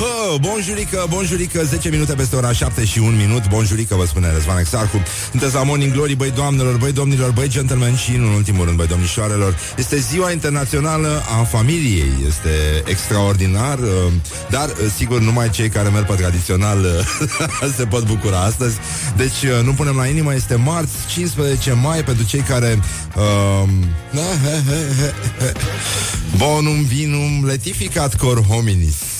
Bă, bonjurică, bonjurică 10 minute peste ora 7 și 1 minut. Bonjurică, vă spune Răzvan Exarcu Sunteți la Morning Glory, băi doamnelor, băi domnilor Băi gentlemen și, în ultimul rând, băi domnișoarelor. Este ziua internațională a familiei. Este extraordinar uh, Dar, uh, sigur, numai cei care merg pe tradițional uh, Se pot bucura astăzi. Deci, nu punem la inimă Este marți, 15 mai Pentru cei care uh, Bonum vinum letificat cor hominis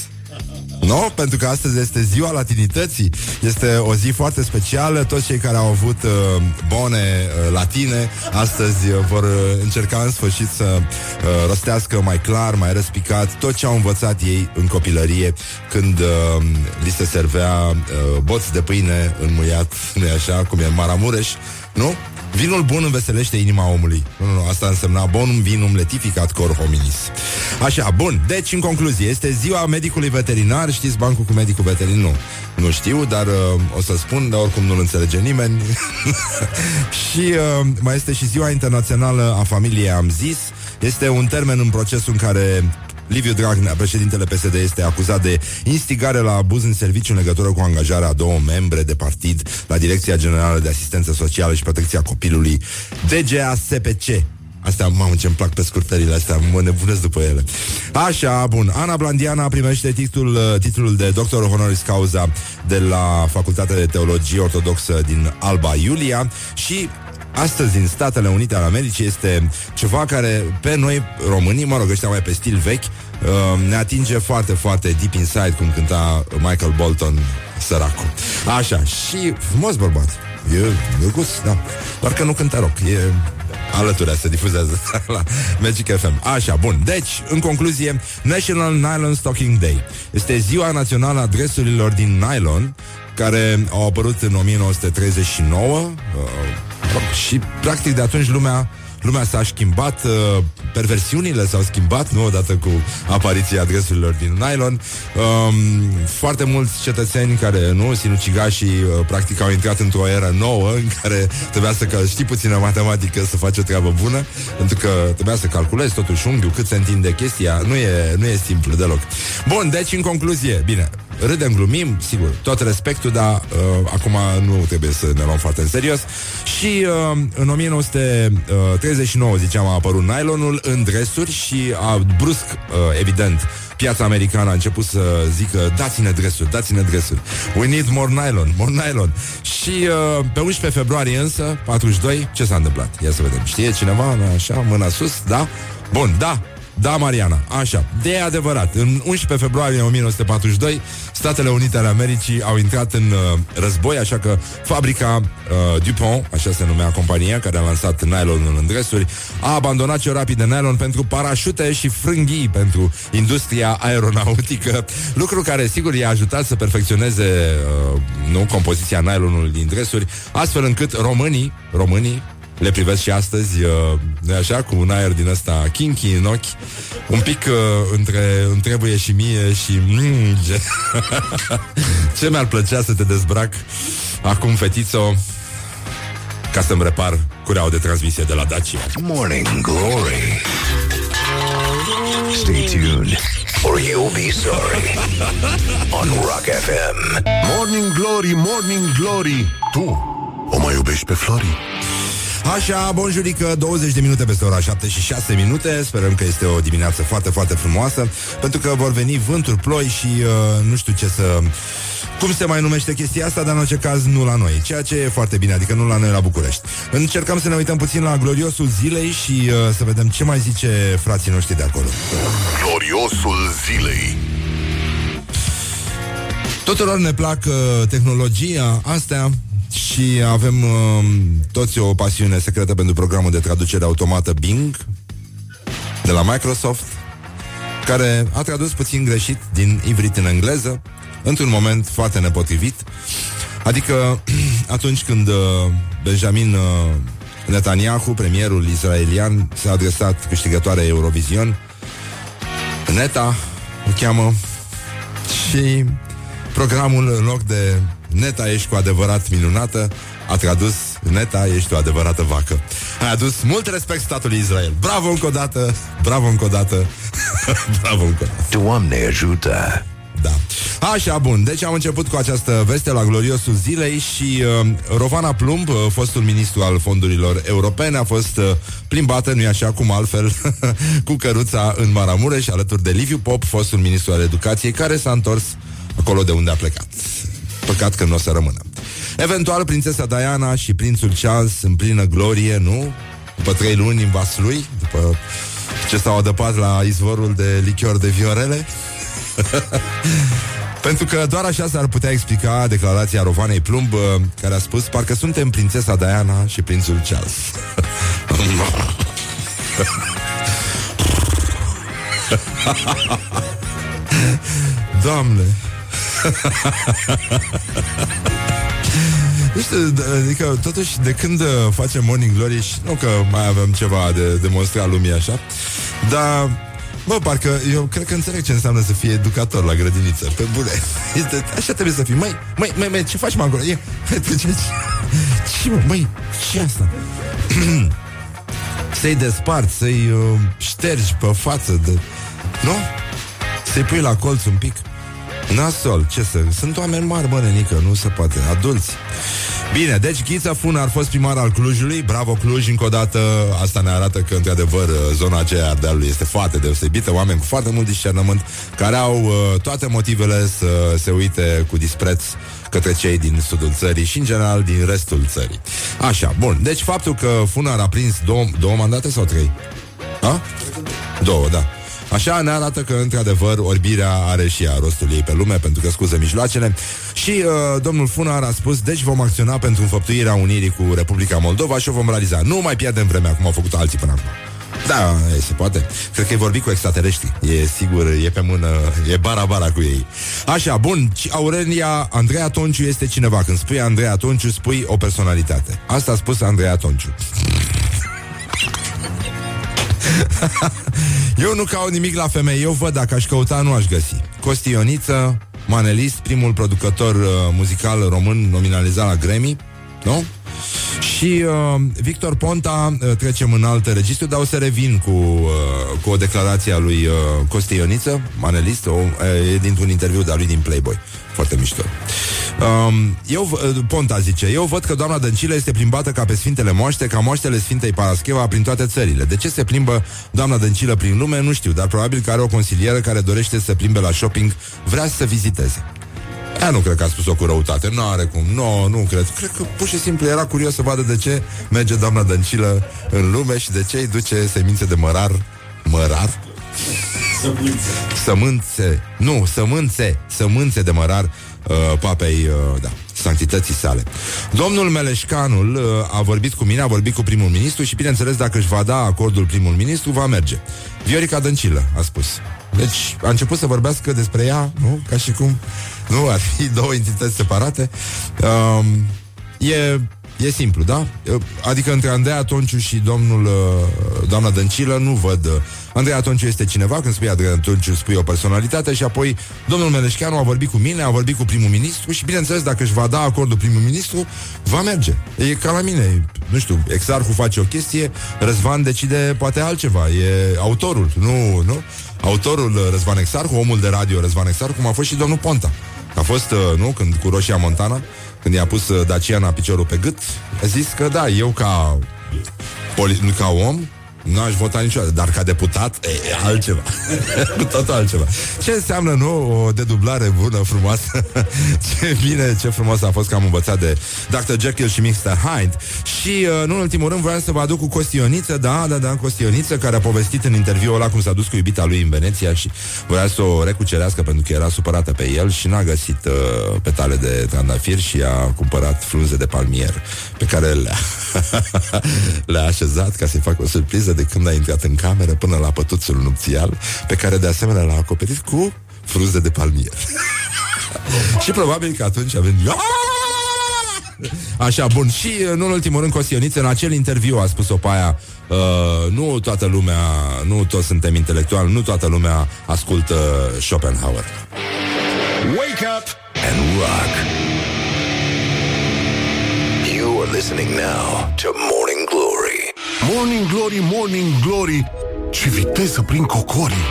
No? Pentru că astăzi este ziua latinității Este o zi foarte specială Toți cei care au avut uh, bone uh, latine Astăzi uh, vor uh, încerca în sfârșit să uh, rostească mai clar, mai răspicat Tot ce au învățat ei în copilărie Când uh, li se servea uh, boți de pâine înmuiat nu așa, cum e Maramureș Nu? Vinul bun înveselește inima omului. Nu, nu, nu, asta însemna bonum vinum letificat cor hominis. Așa, bun. Deci, în concluzie, este ziua medicului veterinar. Știți bancul cu medicul veterinar? Nu. Nu știu, dar uh, o să spun, dar oricum nu-l înțelege nimeni. și uh, mai este și ziua internațională a familiei, am zis. Este un termen în procesul în care Liviu Dragnea, președintele PSD, este acuzat de instigare la abuz în serviciu în legătură cu angajarea a două membre de partid la Direcția Generală de Asistență Socială și Protecția Copilului, DGASPC. Astea, mamă, ce-mi plac pe scurtările astea, mă nebunesc după ele. Așa, bun. Ana Blandiana primește titlul, titlul de doctor honoris causa de la Facultatea de Teologie Ortodoxă din Alba Iulia și astăzi în Statele Unite ale Americii este ceva care pe noi românii, mă rog, ăștia mai pe stil vechi, uh, ne atinge foarte, foarte deep inside, cum cânta Michael Bolton, săracul. Așa, și frumos bărbat. E, e gust, da. Doar că nu cântă rock, e alături se difuzează la Magic FM. Așa, bun. Deci, în concluzie, National Nylon Stocking Day este ziua națională a dresurilor din nylon care au apărut în 1939 uh, și practic de atunci lumea lumea s-a schimbat, uh, perversiunile s-au schimbat, nu odată cu apariția dresurilor din nylon. Um, foarte mulți cetățeni care, nu, sinucigașii, uh, practic au intrat într-o eră nouă în care trebuia să că știi puțină matematică să faci o treabă bună, pentru că trebuia să calculezi totuși unghiul, cât se întinde chestia, nu e, nu e simplu deloc. Bun, deci în concluzie, bine, râdem, glumim, sigur, tot respectul, dar uh, acum nu trebuie să ne luăm foarte în serios. Și uh, în 1939, ziceam, a apărut nylonul în dresuri și a brusc, uh, evident, piața americană a început să zică dați-ne dresuri, dați-ne dresuri. We need more nylon, more nylon. Și uh, pe 11 februarie însă, 42, ce s-a întâmplat? Ia să vedem. Știe cineva? Așa, mâna sus, da? Bun, da, da, Mariana, așa, de adevărat. În 11 februarie 1942, Statele Unite ale Americii au intrat în uh, război, așa că fabrica uh, DuPont, așa se numea compania care a lansat nylonul în dresuri, a abandonat cel rapid de nylon pentru parașute și frânghii pentru industria aeronautică, lucru care sigur i-a ajutat să perfecționeze uh, nu, compoziția nylonului din dresuri, astfel încât românii, românii le privesc și astăzi, uh, așa, cu un aer din ăsta kinky în ochi, un pic uh, între trebuie și mie și mm, ce, ce mi-ar plăcea să te dezbrac acum, fetițo, ca să-mi repar cureaua de transmisie de la Dacia. Morning Glory Stay tuned or you'll be sorry on Rock FM. Morning Glory, Morning Glory Tu o mai iubești pe Flori? Așa, bonjurică, 20 de minute peste ora 7 și 6 minute. Sperăm că este o dimineață foarte, foarte frumoasă Pentru că vor veni vânturi, ploi și uh, nu știu ce să... Cum se mai numește chestia asta, dar în orice caz nu la noi Ceea ce e foarte bine, adică nu la noi la București. Încercăm să ne uităm puțin la gloriosul zilei Și uh, să vedem ce mai zice frații noștri de acolo. Gloriosul zilei. Tuturor ne plac uh, tehnologia, astea și avem uh, toți o pasiune secretă pentru programul de traducere automată Bing de la Microsoft, care a tradus puțin greșit din ivrit în engleză, într-un moment foarte nepotrivit. Adică atunci când uh, Benjamin uh, Netanyahu, premierul israelian, s-a adresat câștigătoare Eurovision, Neta o cheamă și programul în loc de Neta ești cu adevărat minunată A tradus Neta, ești o adevărată vacă. Ai adus mult respect statului Israel. Bravo încă o dată, bravo încă o dată, bravo încă o dată. Doamne ajută! Da. Așa, bun. Deci am început cu această veste la gloriosul zilei și uh, Rovana Plumb, uh, fostul ministru al fondurilor europene, a fost uh, plimbată, nu-i așa, cum altfel, cu căruța în Maramureș, alături de Liviu Pop, fostul ministru al educației, care s-a întors acolo de unde a plecat. Păcat că nu o să rămână. Eventual, prințesa Diana și prințul Charles în plină glorie, nu? După trei luni în vaslui, după ce s-au adăpat la izvorul de lichior de viorele. Pentru că doar așa s-ar putea explica declarația Rovanei Plumb, uh, care a spus, parcă suntem prințesa Diana și prințul Charles. Doamne! Nu știu, adică totuși de când uh, facem Morning Glory și nu că mai avem ceva de demonstrat lumii așa, dar Bă, parcă eu cred că înțeleg ce înseamnă să fie educator la grădiniță Pe bune este, Așa trebuie să fii Măi, măi, măi, măi ce faci mă acolo? E, ce, ce, ce, mă, măi, ce asta? să-i desparți, să-i uh, ștergi pe față de... Nu? Să-i pui la colț un pic Nasol, ce să... Sunt oameni mari, bă, nenică, nu se poate Adulți Bine, deci Ghiță Funa ar fost primar al Clujului Bravo Cluj, încă o dată Asta ne arată că, într-adevăr, zona aceea Ardealului este foarte deosebită Oameni cu foarte mult discernământ Care au uh, toate motivele să se uite cu dispreț către cei din sudul țării și, în general, din restul țării. Așa, bun. Deci, faptul că Funar a prins două, două mandate sau trei? A? Două, da. Așa ne arată că, într-adevăr, orbirea are și ea rostul ei pe lume, pentru că scuză mijloacele. Și uh, domnul Funar a spus, deci vom acționa pentru înfăptuirea unirii cu Republica Moldova și o vom realiza. Nu mai pierdem vremea, cum au făcut alții până acum. Da, e, se poate. Cred că e vorbi cu extraterestri. E sigur, e pe mână, e bara-bara cu ei. Așa, bun, Aurelia, Andreea Tonciu este cineva. Când spui Andreea Tonciu, spui o personalitate. Asta a spus Andreea Tonciu. eu nu caut nimic la femei, eu văd dacă aș căuta, nu aș găsi. Costioniță, manelist, primul producător uh, muzical român nominalizat la Grammy, nu? Și uh, Victor Ponta, uh, trecem în alt registru, dar o să revin cu, uh, cu o declarație a lui uh, Costi Ioniță, manelist, o, uh, e dintr-un interviu de lui din Playboy. Foarte mișto. Um, eu, uh, Ponta zice, eu văd că doamna Dăncilă este plimbată ca pe Sfintele Moaște, ca moaștele Sfintei Parascheva prin toate țările. De ce se plimbă doamna Dăncilă prin lume, nu știu, dar probabil că are o consilieră care dorește să plimbe la shopping, vrea să viziteze. Ea nu cred că a spus-o cu răutate, nu are cum, nu, nu cred. Cred că pur și simplu era curios să vadă de ce merge doamna Dăncilă în lume și de ce îi duce semințe de mărar. Mărar? Sămânțe. Sămânțe. Nu, sămânțe. Sămânțe de mărar uh, papei, uh, da, sanctității sale. Domnul Meleșcanul uh, a vorbit cu mine, a vorbit cu primul ministru și, bineînțeles, dacă își va da acordul primul ministru, va merge. Viorica Dăncilă, a spus. Deci a început să vorbească despre ea, nu? Ca și cum, nu, ar fi două entități separate. Um, e E simplu, da? Adică între Andreea Tonciu și domnul, uh, doamna Dăncilă nu văd. Uh, Andreea Tonciu este cineva, când spui Andreea Tonciu spui o personalitate și apoi domnul Meleșcheanu a vorbit cu mine, a vorbit cu primul ministru și bineînțeles dacă își va da acordul primul ministru, va merge. E ca la mine, nu știu, exarhul face o chestie, Răzvan decide poate altceva, e autorul, nu, nu? Autorul uh, Răzvan Exarhu, omul de radio Răzvan Exarhu, cum a fost și domnul Ponta. A fost, nu, când cu Roșia Montana, când i-a pus uh, Daciana piciorul pe gât, a zis că da, eu ca, poli- ca om nu aș vota niciodată, dar ca deputat e, e altceva. Tot altceva. Ce înseamnă, nu, o dedublare bună, frumoasă? ce bine, ce frumos a fost că am învățat de Dr. Jekyll și Mr. Hyde. Și, uh, nu în ultimul rând, vreau să vă aduc cu Costioniță, da, da, da, Costioniță, care a povestit în interviu ăla cum s-a dus cu iubita lui în Veneția și vrea să o recucerească pentru că era supărată pe el și n-a găsit uh, petale de trandafir și a cumpărat frunze de palmier pe care le-a, le-a așezat ca să-i facă o surpriză de când a intrat în cameră până la pătuțul nupțial, pe care de asemenea l-a acoperit cu frunze de palmier. și probabil că atunci a venit... Așa, bun. Și, nu în ultimul rând, Costioniță, în acel interviu a spus-o pe aia, uh, nu toată lumea, nu toți suntem intelectuali, nu toată lumea ascultă Schopenhauer. Wake up and rock. You are You're listening now to Morning Glory. Morning Glory, Morning Glory. Ce viteză prin cocorii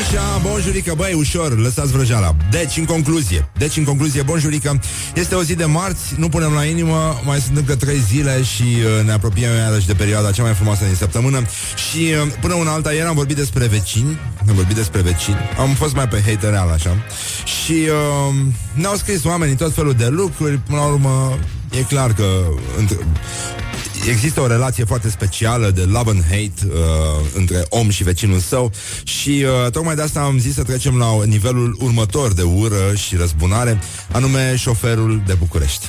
Așa, bonjurică, băi, ușor, lăsați vrăjeala. Deci, în concluzie, deci, în concluzie, bonjurică Este o zi de marți, nu punem la inimă Mai sunt încă trei zile și uh, ne apropiem iarăși de perioada cea mai frumoasă din săptămână. Și uh, până una alta, ieri am vorbit despre vecini Am vorbit despre vecini Am fost mai pe hatereal, așa. Și uh, ne-au scris oamenii tot felul de lucruri Până la urmă, e clar că între, există o relație foarte specială de love and hate uh, între om și vecinul său și uh, tocmai de asta am zis să trecem la nivelul următor de ură și răzbunare, anume șoferul de București.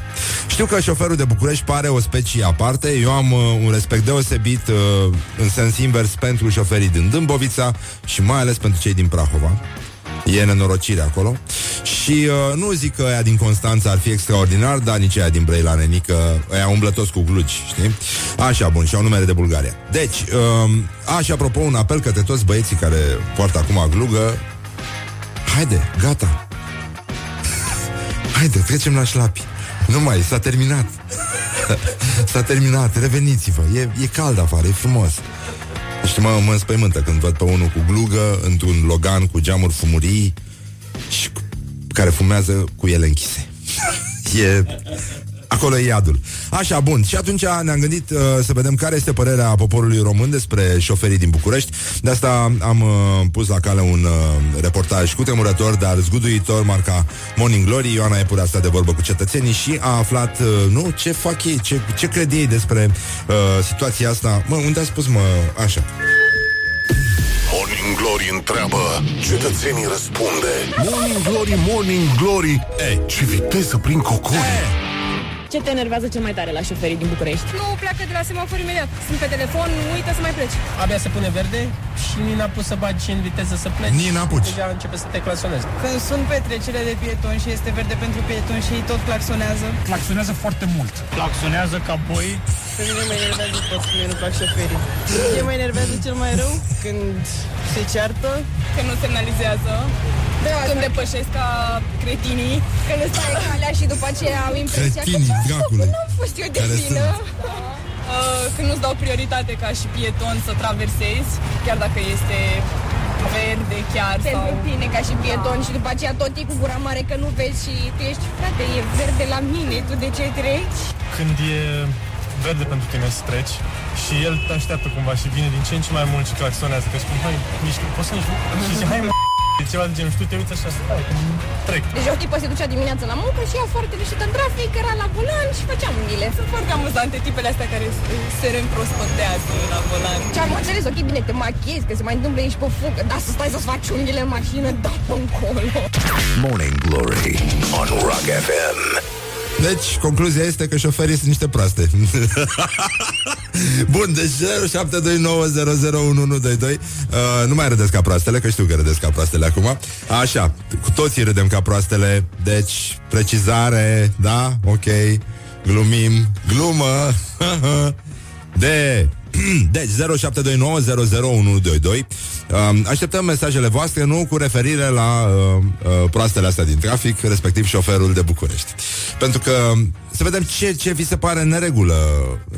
Știu că șoferul de București pare o specie aparte, eu am uh, un respect deosebit uh, în sens invers pentru șoferii din Dâmbovița și mai ales pentru cei din Prahova. E nenorocire acolo. Și uh, nu zic că aia din Constanța ar fi extraordinar Dar nici aia din Brăila Nenică Aia umblă toți cu glugi, știi? Așa, bun, și au numere de Bulgaria. Deci, uh, așa, apropo, un apel către toți băieții Care poartă acum glugă Haide, gata. Haide, trecem la șlapi. Nu mai, s-a terminat. S-a terminat, reveniți-vă. E, e cald afară, e frumos și mă, mă înspăimântă când văd pe unul cu glugă Într-un logan cu geamuri fumurii Și cu, care fumează cu ele închise. E... Acolo e iadul. Așa, bun. Și atunci ne-am gândit uh, să vedem care este părerea poporului român despre șoferii din București. De asta am uh, pus la cale un uh, reportaj cu tremurător, dar zguduitor, marca Morning Glory. Ioana Epure a stat de vorbă cu cetățenii și a aflat, uh, nu, ce fac ei, ce, ce cred ei despre uh, situația asta. Mă, unde a spus, mă, așa. Morning Glory întreabă Cetățenii răspunde Morning Glory, Morning Glory Ei. Ce viteză prin cocorii Ce te enervează cel mai tare la șoferii din București? Nu pleacă de la semafor imediat. Sunt pe telefon, uită să mai pleci. Abia se pune verde și nici n-a pus să bagi în viteză să pleci. Nici n-apuci. Deja începe să te clasonezi. Când sunt petrecere de pietoni și este verde pentru pietoni și ei tot claxonează. Claxonează foarte mult. Claxonează ca boi. Pe mine mă enervează toți când nu plac șoferii. Ce mă enervează cel mai rău? Când se ceartă. Când nu semnalizează. Da, Când da. depășesc ca cretinii. Când îți stai calea și după aceea au impresia Cretinii, că ce-am dracule. făcut, n-am fost eu de Care vină. Uh, când nu-ți dau prioritate ca și pieton să traversezi, chiar dacă este verde chiar Pentru sau... tine ca și pieton și după aceea tot e cu gura mare că nu vezi și tu ești, frate, e verde la mine, tu de ce treci? când e verde pentru tine să treci și el te așteaptă cumva și vine din ce în ce mai mult și claxonează, că spun, hai, mișcă, poți să mișcă? Și zice, hai, mă, e ceva de genul, și tu te uiți așa, stai, că trec. Deci o tipă se ducea dimineața la muncă și ea foarte liniștită în trafic, era la volan și făcea unghiile. Sunt foarte amuzante tipele astea care se- se reîmprospătează la volan. Ce am înțeles, ok, bine, te machiezi, că se mai întâmplă ești pe fugă, dar să stai să-ți faci unghiile în mașină, da, pe încolo. Morning Glory on Rock FM. Deci, concluzia este că șoferii sunt niște proaste. Bun, deci 0729001122 uh, Nu mai râdeți ca proastele, că știu că râdeți ca proastele acum. Așa, cu toții râdem ca proastele Deci, precizare, da? Ok, glumim, glumă. De deci 0729001122 um, Așteptăm mesajele voastre Nu? Cu referire la uh, uh, Proastele astea din trafic Respectiv șoferul de București. Pentru că să vedem ce, ce vi se pare în neregulă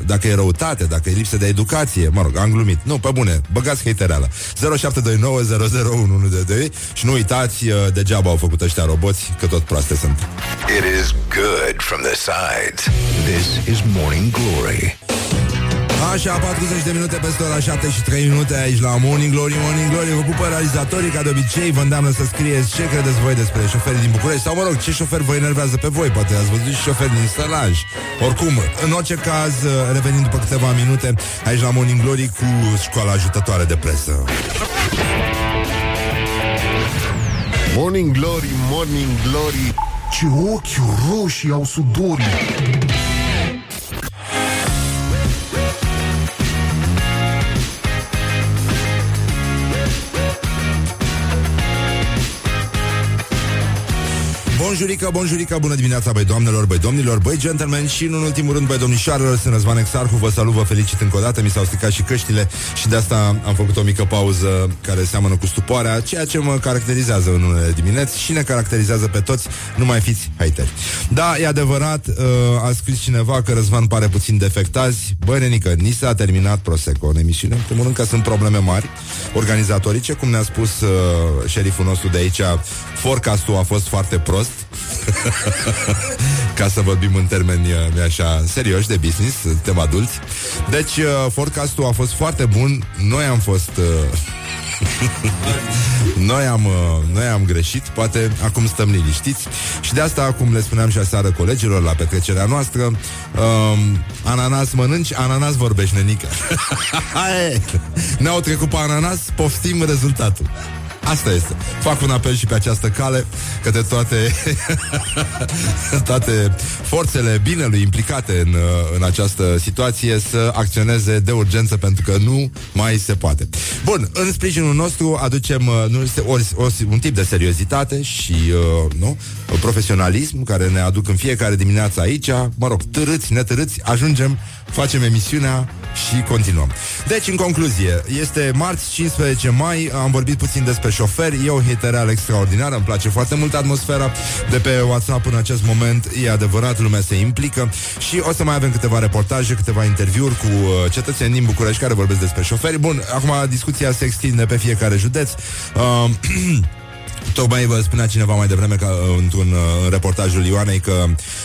Dacă e răutate, dacă e lipsă de educație Mă rog, am glumit. Nu, pe bune, băgați hatereala. 0729001122 Și nu uitați, uh, degeaba au făcut ăștia roboți Că tot proaste sunt. It is good from the sides. This is Morning Glory. Așa, 40 de minute peste ora 7 și 3 minute aici la Morning Glory, Morning Glory Vă pupă realizatorii, ca de obicei Vă îndeamnă să scrieți ce credeți voi despre șoferii din București. Sau, mă rog, ce șofer vă enervează pe voi Poate ați văzut și șoferi din Sălaj. Oricum, în orice caz, revenind după câteva minute Aici la Morning Glory cu școala ajutătoare de presă. Morning Glory, Morning Glory. Ce ochi roșii au sudorii Bonjurică, bonjurică, bună dimineața, băi doamnelor, băi domnilor, băi gentlemen și, în ultimul rând, băi domnișoarelor, sunt Răzvan Exarhu, vă salut, vă felicit încă o dată, mi s-au stricat și căștile și de asta am făcut o mică pauză care seamănă cu stupoarea, ceea ce mă caracterizează în unele dimineți și ne caracterizează pe toți, nu mai fiți haiteri. Da, e adevărat, uh, a scris cineva că Răzvan pare puțin defectazi, băi, nenică, ni s-a terminat Prosecco în emisiune, în primul rând că sunt probleme mari. Organizatorice, cum ne-a spus uh, șeriful nostru de aici, forecastul a fost foarte prost, ca să vorbim în termeni uh, așa serioși de business, suntem adulți. Deci, uh, forecastul a fost foarte bun, noi am fost... Uh, noi am, uh, noi am greșit, poate acum stăm liniștiți și de asta, cum le spuneam și aseară colegilor la petrecerea noastră, um, ananas mănânci, ananas vorbești, nenică. Hai! Ne-au trecut pe ananas, poftim rezultatul. Asta este. Fac un apel și pe această cale către toate toate forțele binelui implicate în, în această situație să acționeze de urgență pentru că nu mai se poate. Bun, în sprijinul nostru aducem uh, nu este ori, ori, un tip de seriozitate și uh, nu, profesionalism care ne aduc în fiecare dimineață aici, mă rog, târâți, netârâți, ajungem, facem emisiunea și continuăm. Deci, în concluzie, este marți 15 mai, am vorbit puțin despre șoferi, e o hitereală extraordinară, îmi place foarte mult atmosfera de pe WhatsApp în acest moment, e adevărat, lumea se implică și o să mai avem câteva reportaje, câteva interviuri cu uh, cetățeni din București care vorbesc despre șoferi. Bun, acum discuția se extinde pe fiecare județ. Uh, Tocmai vă spunea cineva mai devreme că uh, într-un uh, reportajul Ioanei că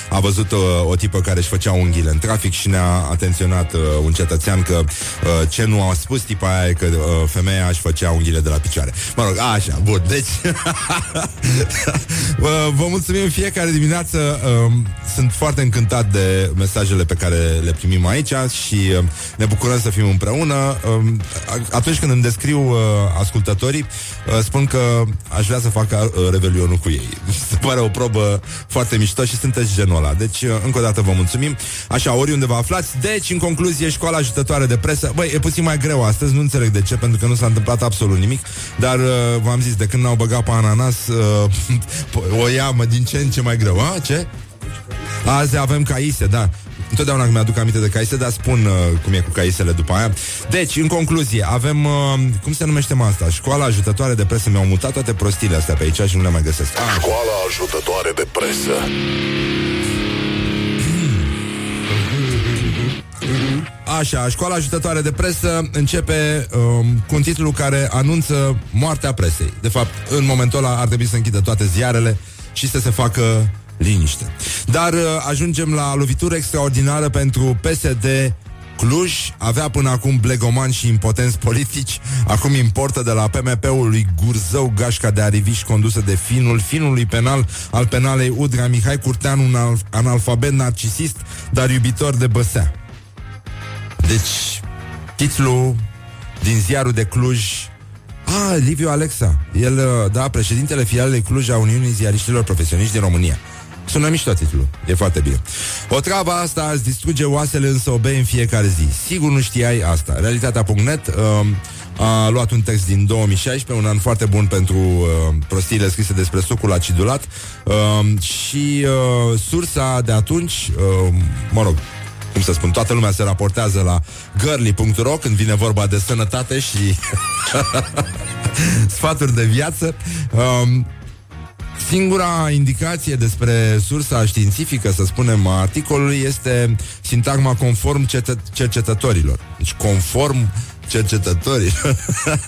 a văzut uh, o tipă care își făcea unghiile în trafic și ne-a atenționat uh, un cetățean că uh, ce nu a spus tipa aia e că uh, femeia își făcea unghiile de la picioare. Mă rog, așa, bun, deci vă, vă mulțumim fiecare dimineață uh, sunt foarte încântat de mesajele pe care le primim aici și uh, ne bucurăm să fim împreună. Uh, atunci când îmi descriu uh, ascultătorii, uh, spun că aș vrea să facă uh, revelionul cu ei. Se pare o probă foarte mișto și sunteți genul ăla. Deci, uh, încă o dată vă mulțumim. Așa, oriunde vă aflați. Deci, în concluzie, școala ajutătoare de presă. Băi, e puțin mai greu astăzi, nu înțeleg de ce, pentru că nu s-a întâmplat absolut nimic. Dar, uh, v-am zis, de când n-au băgat pe ananas, uh, o iamă din ce în ce mai greu. A, ce? Azi avem caise, da. Întotdeauna când mi-aduc aminte de caise, dar spun uh, cum e cu caisele după aia. Deci, în concluzie, avem, uh, cum se numește mă asta? Școala ajutătoare de presă. Mi-au mutat toate prostiile astea pe aici și nu le mai găsesc. Ah. Școala ajutătoare de presă. Așa, școala ajutătoare de presă începe um, cu un titlu care anunță moartea presei. De fapt, în momentul ăla ar trebui să închidă toate ziarele și să se facă liniște. Dar uh, ajungem la lovitură extraordinară pentru PSD Cluj. Avea până acum blegomani și impotenți politici, acum importă de la PMP-ul lui Gurzău gașca de ariviș condusă de finul, finului penal al penalei Udrea Mihai Curtean, un al- analfabet narcisist, dar iubitor de băsea. Deci, titlul din ziarul de Cluj. Ah, Liviu Alexa El, uh, da, președintele filialei Cluj a Uniunii Ziariștilor Profesioniști din România Sună mișto titlul, e foarte bine. O travă asta îți distruge oasele însă o bei în fiecare zi. Sigur nu știai asta. Realitatea.net uh, a luat un text din 2016, un an foarte bun pentru uh, prostiile scrise despre sucul acidulat uh, și uh, sursa de atunci, uh, mă rog, cum să spun, toată lumea se raportează la girly.ro când vine vorba de sănătate și sfaturi de viață. Um, Singura indicație despre sursa științifică, să spunem, a articolului este sintagma conform cetă- cercetătorilor. Deci conform cercetătorilor.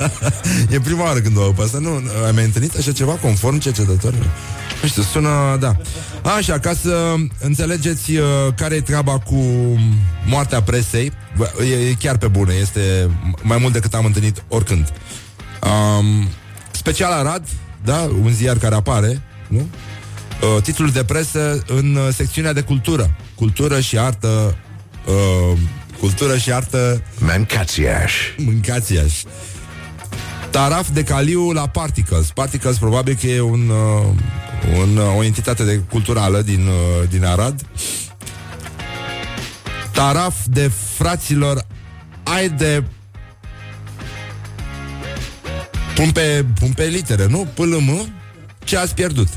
e prima oară când o aud pe asta. Nu, ai mai întâlnit așa ceva conform cercetătorilor? Nu știu, sună, da. Așa, ca să înțelegeți uh, care e treaba cu moartea presei, bă, e, e chiar pe bune, este mai mult decât am întâlnit oricând. Um, special Arad, da, un ziar care apare, nu? Uh, titlul de presă în uh, secțiunea de cultură. Cultură și artă uh, cultură și artă Mâncați-aș. Mâncați-aș Taraf de caliu la Particles Particles probabil că e un, uh, un, uh, o entitate de culturală din, uh, din Arad Taraf de fraților Ai de Pun pe, pun pe litere, nu? PLM Ce ați pierdut?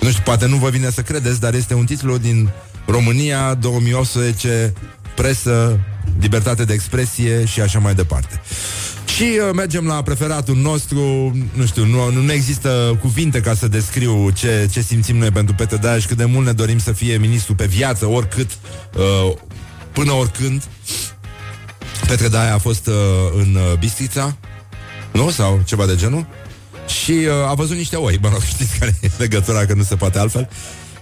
Nu știu, poate nu vă vine să credeți, dar este un titlu din România 2018, presă, libertate de expresie și așa mai departe. Și uh, mergem la preferatul nostru Nu știu, nu, nu există cuvinte Ca să descriu ce, ce simțim noi pentru Petre Daia Și cât de mult ne dorim să fie ministru pe viață Oricât, uh, până oricând Petre Daia a fost uh, în uh, Bistrița Nu? Sau ceva de genul Și uh, a văzut niște oi Mă rog, știți care e legătura Că nu se poate altfel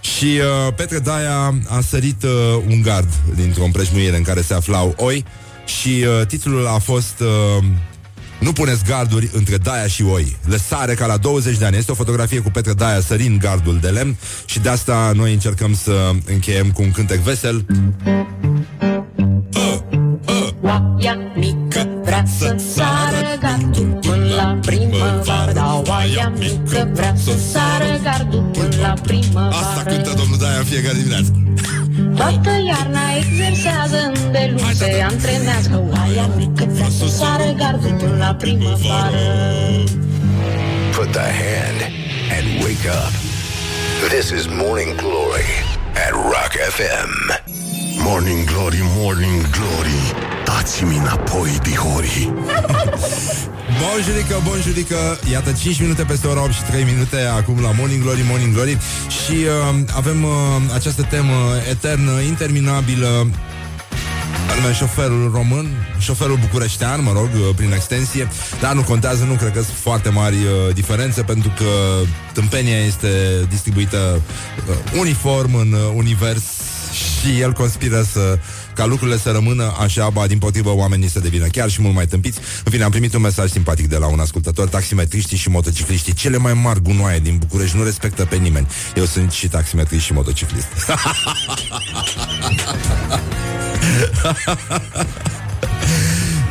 și uh, Petre Daia a sărit uh, un gard dintr-o împrejmuire în care se aflau oi și uh, titlul a fost uh, Nu puneți garduri între Daia și oi. Lăsare ca la 20 de ani. Este o fotografie cu Petre Daia sărind gardul de lemn și de asta noi încercăm să încheiem cu un cântec vesel. Oaia mică vrea să sară mică vrea să sară gardul până la primăvară Asta cântă domnul Daia în fiecare dimineață. Toată iarna exersează îndelung Se antrenează Oaia mică vrea să sară gardul până la primăvară Put the hand and wake up. This is Morning Glory at Rock FM. Morning Glory, Morning Glory Dați-mi înapoi, dihori. Bonjurică, bonjurică Iată 5 minute peste ora 8 și 3 minute Acum la Morning Glory, Morning Glory. Și uh, avem uh, această temă eternă, interminabilă. Anume șoferul român, șoferul bucureștean, mă rog, uh, prin extensie, dar nu contează, nu cred că sunt foarte mari uh, diferențe, pentru că tâmpenia este distribuită uh, uniform în uh, univers și el conspiră să ca lucrurile să rămână așa, ba, din potrivă oamenii să devină chiar și mult mai tâmpiți. În fine, am primit un mesaj simpatic de la un ascultător, taximetriștii și motocicliștii, cele mai mari gunoaie din București, nu respectă pe nimeni. Eu sunt și taximetrist și motociclist.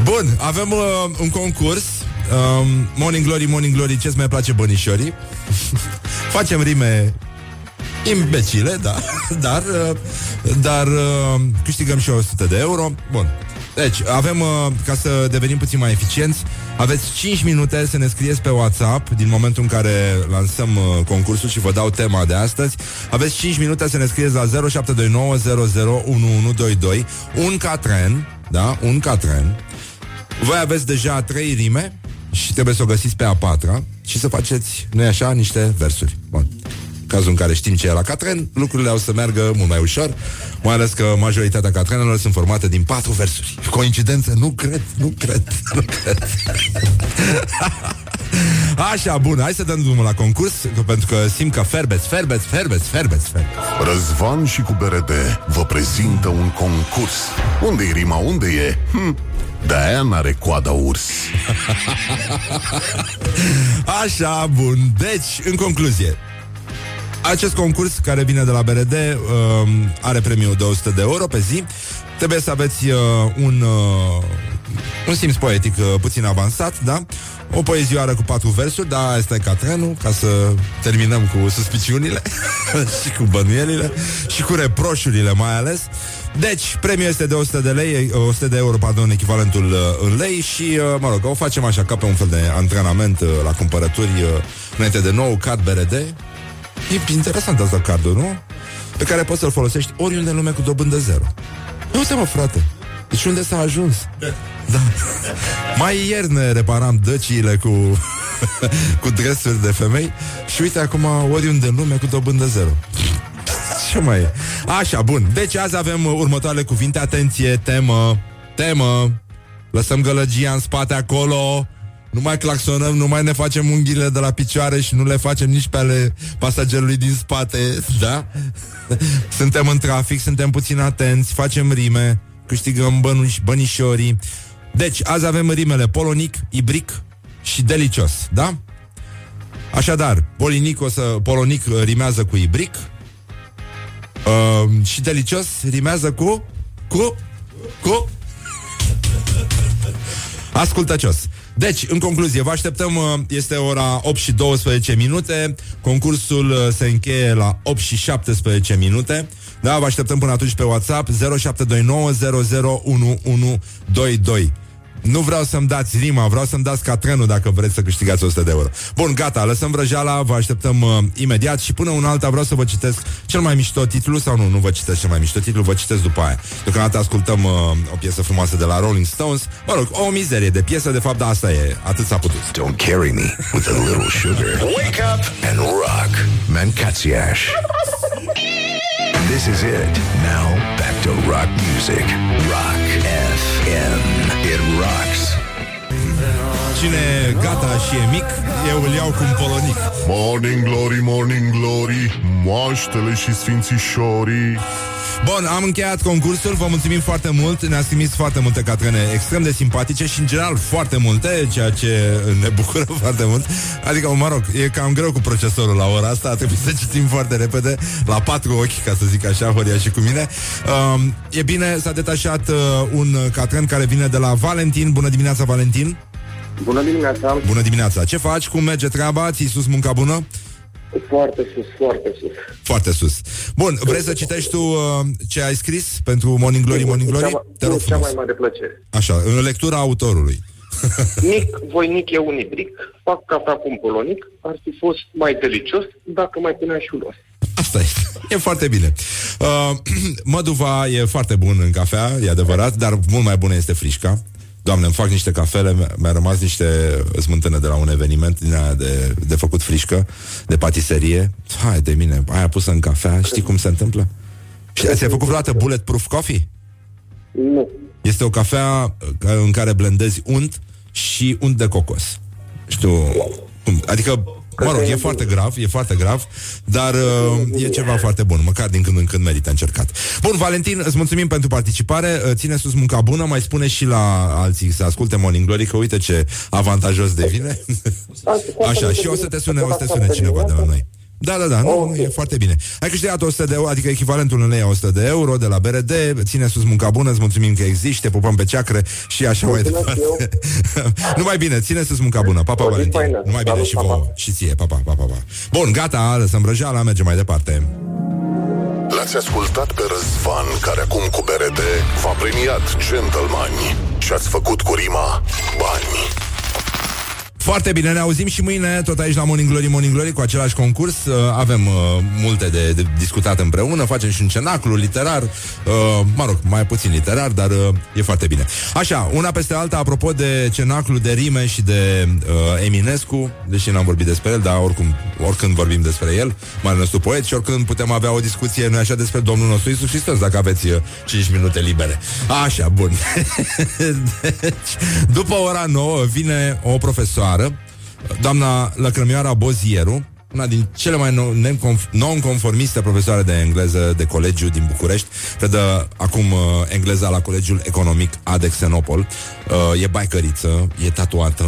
Bun, avem uh, un concurs um, Morning Glory, Morning Glory Ce-ți mai place bănișorii Facem rime imbecile, da. Dar, uh, dar uh, câștigăm și 100 de euro. Bun, deci avem, uh, ca să devenim puțin mai eficienți Aveți 5 minute să ne scrieți pe WhatsApp Din momentul în care lansăm uh, concursul și vă dau tema de astăzi. Aveți 5 minute să ne scrieți la 0729001122 Un catren, da, un catren voi aveți deja trei rime și trebuie să o găsiți pe a patra și să faceți, nu așa, niște versuri. Bun. În cazul în care știm ce e la Catren, lucrurile au să meargă mult mai ușor, mai ales că majoritatea Catrenelor sunt formate din patru versuri. Coincidență? Nu cred, nu cred, nu cred. Așa, bun, hai să dăm drumul la concurs, că- pentru că simt că ferbeți, ferbeți, ferbeți, ferbeți, ferbeți. Răzvan și cu BRD vă prezintă un concurs Unde e rima, unde e? Hm, de-aia n-are coada urs Așa, bun. Deci, în concluzie, acest concurs care vine de la BRD um, are premiul de 100 de euro pe zi. Trebuie să aveți uh, un, uh, un simț poetic uh, puțin avansat, da? O poezioară cu patru versuri, da, asta e ca trenul, ca să terminăm cu suspiciunile și cu bănuielile și cu reproșurile mai ales. Deci, premiul este de 100 de lei, 100 de euro, pardon, echivalentul uh, în lei și, uh, mă rog, o facem așa ca pe un fel de antrenament uh, la cumpărături uh, înainte de nou card BRD. E interesant asta cardul, nu? Pe care poți să-l folosești oriunde în lume cu dobândă zero. Ia uite mă, frate, deci unde s-a ajuns? Da. Mai ieri ne reparam dăciile cu, cu dresuri de femei și uite acum oriunde în lume cu dobândă zero. Ce mai e? Așa, bun. Deci azi avem uh, următoarele cuvinte. Atenție, temă, temă. Lăsăm gălăgia în spate acolo. Nu mai claxonăm, nu mai ne facem unghiile de la picioare și nu le facem nici pe ale pasagerului din spate, da? Suntem în trafic, suntem puțin atenți, facem rime, câștigăm bănuși, bănișorii. Deci, azi avem rimele polonic, ibric și delicios, da? Așadar, polinic, o să, polonic uh, rimează cu ibric, Uh, și delicios rimează cu Cu Cu Ascultăcios deci, în concluzie, vă așteptăm, uh, este ora 8 și 12 minute, concursul uh, se încheie la 8 și 17 minute, da, vă așteptăm până atunci pe WhatsApp 0729 001122. Nu vreau să-mi dați rima, vreau să-mi dați catrenul dacă vreți să câștigați 100 de euro. Bun, gata, lăsăm vrăjeala, vă așteptăm uh, imediat și până un alta vreau să vă citesc cel mai mișto titlu sau nu, nu vă citesc cel mai mișto titlu, vă citesc după aia. Deocamdată ascultăm uh, o piesă frumoasă de la Rolling Stones. Mă rog, o mizerie de piesă, de fapt, da, asta e, atât s-a putut. Don't carry me with a little sugar. Wake up and rock. Mancațiaș. This is it. Now back to rock music. Rock FM. It rocks. Cine e gata și e mic, eu îl iau cu un polonic. Morning glory, morning glory Moaștele și sfințișorii. Bun, am încheiat concursul, vă mulțumim foarte mult Ne-ați trimis foarte multe catrene extrem de simpatice Și în general foarte multe Ceea ce ne bucură foarte mult. Adică, mă rog, e cam greu cu procesorul la ora asta Trebuie să citim foarte repede La patru ochi, ca să zic așa, Horia și cu mine. Um, E bine, s-a detașat uh, un catren care vine de la Valentin. Bună dimineața, Valentin Bună dimineața! Bună dimineața, ce faci? Cum merge treaba? Ți-ai sus munca bună? Foarte sus, foarte sus. Foarte sus. Bun, vrei să citești tu uh, ce ai scris pentru Morning Glory, Morning Cu Glory? cea, Te rog cu cea frumos. mai mare plăcere. Așa, în lectura autorului. Nic, voinic e un ibric, fac cafea cu un polonic, ar fi fost mai delicios dacă mai punea și un os. Asta este. E foarte bine. Uh, măduva e foarte bun în cafea, e adevărat, dar mult mai bună este frișca. Doamne, îmi fac niște cafele, mi- mi-a rămas niște smântână de la un eveniment din aia de, de făcut frișcă, de patiserie. Hai de mine, aia pusă în cafea, știi cum se întâmplă? Și ți-ai făcut vreodată bulletproof coffee? Nu. Este o cafea uh, în care blendezi unt și unt de cocos. Știu, cum, adică, mă rog, e foarte grav, e foarte grav, dar uh, e ceva foarte bun, măcar din când în când merită încercat. Bun, Valentin, îți mulțumim pentru participare, uh, ține sus munca bună, mai spune și la alții să asculte Morning Glory, că uite ce avantajos devine. Așa, și o să te sune, o să te sune cineva de la noi. Da, da, da, nu, nu, e foarte bine. Ai câștigat 100 de euro, adică echivalentul în lei a 100 de euro de la BRD, ține sus munca bună, îți mulțumim că existi, te pupăm pe ceacre și așa mai departe. Numai bine, ține sus munca bună. Pa, pa, Valentin. Numai bine și vouă. Și ție, pa, pa, pa, pa, pa. Bun, gata, lăsăm vrăjeala, mergem mai departe. L-ați ascultat pe Răzvan Care acum cu BRD V-a premiat gentlemani Și ați făcut cu rima bani Foarte bine, ne auzim și mâine tot aici la Morning Glory, Morning Glory cu același concurs. Uh, avem uh, multe de, de discutat împreună, facem și un cenaclu literar, uh, mă rog, mai puțin literar, dar uh, e foarte bine. Așa, una peste alta, apropo de cenaclu, de rime și de uh, Eminescu, deși n-am vorbit despre el, dar oricum, oricând vorbim despre el, mare nostru poet și oricând putem avea o discuție, nu așa, despre Domnul nostru Isus Hristos, dacă aveți uh, 5 minute libere. Așa, bun. deci, după ora 9 vine o profesoară doamna Lăcrămioara Bozieru, una din cele mai nou- neconf- non-conformiste profesoare de engleză de colegiu din București, predă acum uh, engleza la Colegiul Economic Adexenopol. Uh, e baicăriță, e tatuată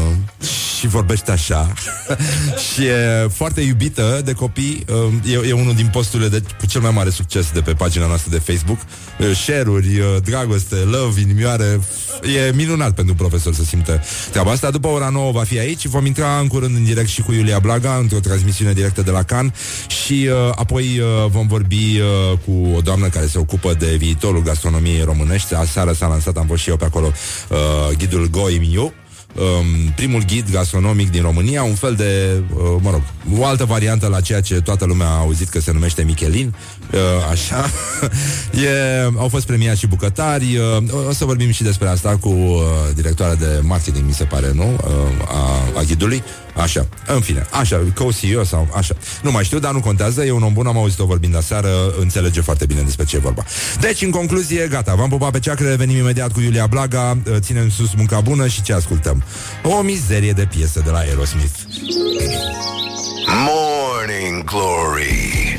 și vorbește așa și e foarte iubită de copii. Uh, e, e unul din posturile de, cu cel mai mare succes de pe pagina noastră de Facebook. Uh, share-uri, uh, dragoste, love, inimioare. E minunat pentru un profesor să simtă treaba asta. După ora 9 va fi aici. Vom intra în curând în direct și cu Iulia Blaga într-o transmisiune directă de la Cannes și uh, apoi uh, vom vorbi uh, cu o doamnă care se ocupă de viitorul gastronomiei românești. Aseară s-a lansat, am fost și eu pe acolo, uh, ghidul Goi Miu um, primul ghid gastronomic din România, un fel de, uh, mă rog, o altă variantă la ceea ce toată lumea a auzit că se numește Michelin, uh, așa. e, au fost premiați și bucătari. Uh, o să vorbim și despre asta cu uh, directoarea de marketing, mi se pare, nu? Uh, a, a ghidului. Așa, în fine, așa, co-CEO sau așa. Nu mai știu, dar nu contează, e un om bun, am auzit-o vorbind aseară, înțelege foarte bine despre ce e vorba. Deci, în concluzie, gata, v-am pupat pe ceacre, revenim imediat cu Iulia Blaga, uh, ținem sus munca bună și ce ascultăm? O mizerie de piesă de la Aerosmith. Morning Glory.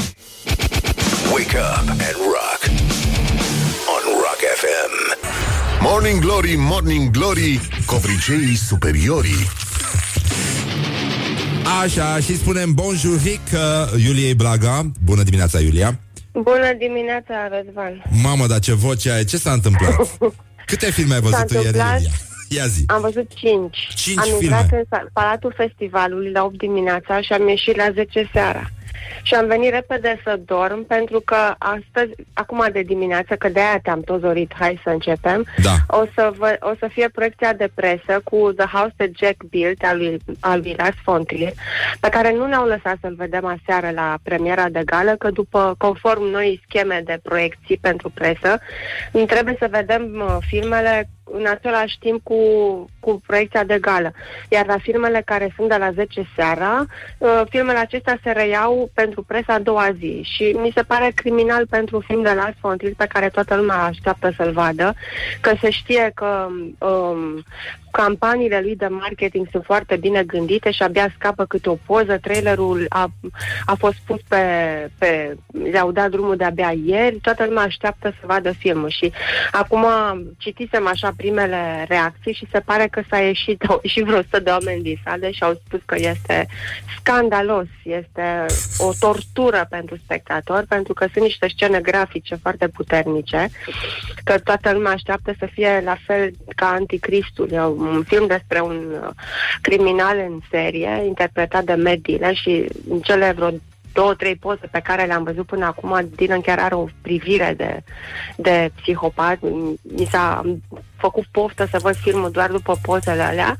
Wake up and rock. On Rock FM. Morning Glory, Morning Glory Covriceii superiorii Așa, și spunem bonjuric uh, Iuliei Blaga. Bună dimineața, Iulia. Bună dimineața, Răzvan. Mamă, dar ce voce ai, ce s-a întâmplat? Câte filme ai S-a văzut tu ieri, întâmplat- Iulia? Ia zi. Am văzut cinci. Cinci am filme. intrat în sa- Palatul Festivalului la 8 dimineața și am ieșit la 10 seara. Și am venit repede să dorm pentru că astăzi, acum de dimineață, că de-aia te-am tot zorit, hai să începem, Da. o, să vă, o să fie proiecția de presă cu The House that Jack Built al lui, al lui Lars von Trier, pe care nu ne-au lăsat să-l vedem aseară la premiera de gală, că după, conform noi scheme de proiecții pentru presă, trebuie să vedem uh, filmele în același timp cu, cu proiecția de gală. Iar la filmele care sunt de la 10 seara, uh, filmele acestea se reiau pentru presa a doua zi și mi se pare criminal pentru un film de Lars von Trier pe care toată lumea așteaptă să-l vadă, că se știe că um, campaniile lui de marketing sunt foarte bine gândite și abia scapă câte o poză. Trailerul a, a fost pus pe, pe... le-au dat drumul de-abia ieri. Toată lumea așteaptă să vadă filmul și acum citisem așa primele reacții și se pare că s-a ieșit, au ieșit vreo 100 de oameni din sală și au spus că este scandalos, este o tortură pentru spectator, pentru că sunt niște scene grafice foarte puternice, că toată lumea așteaptă să fie la fel ca Anticristul. E un film despre un uh, criminal în serie, interpretat de Matt Dillon și în cele vreo două, trei poze pe care le-am văzut până acum, Dylan chiar are o privire de, de psihopat. Mi s-a făcut poftă să văd filmul doar după pozele alea.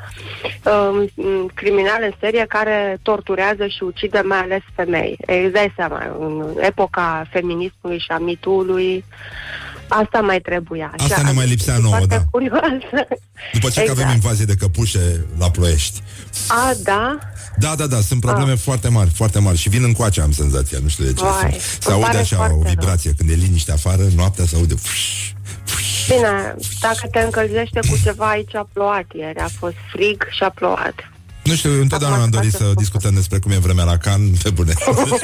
Um, criminal în serie care torturează și ucide mai ales femei. Îți dai seama, în epoca feminismului și a mitului, asta mai trebuia. Asta ne mai lipsea nouă, foarte da. curioasă. După ce că Exact. avem invazie de căpușe la ploiești. A, da? Da, da, da, sunt probleme foarte mari, foarte mari și vin încoace, am senzația, nu știu de ce. Vai, se îmi aude pare așa foarte o rău. vibrație, când e liniște afară, noaptea se aude... Bine, dacă te încălzește cu ceva, aici a plouat ieri. A fost frig și a plouat. Nu știu, întotdeauna am dorit să discutăm despre cum e vremea la Can, pe bune.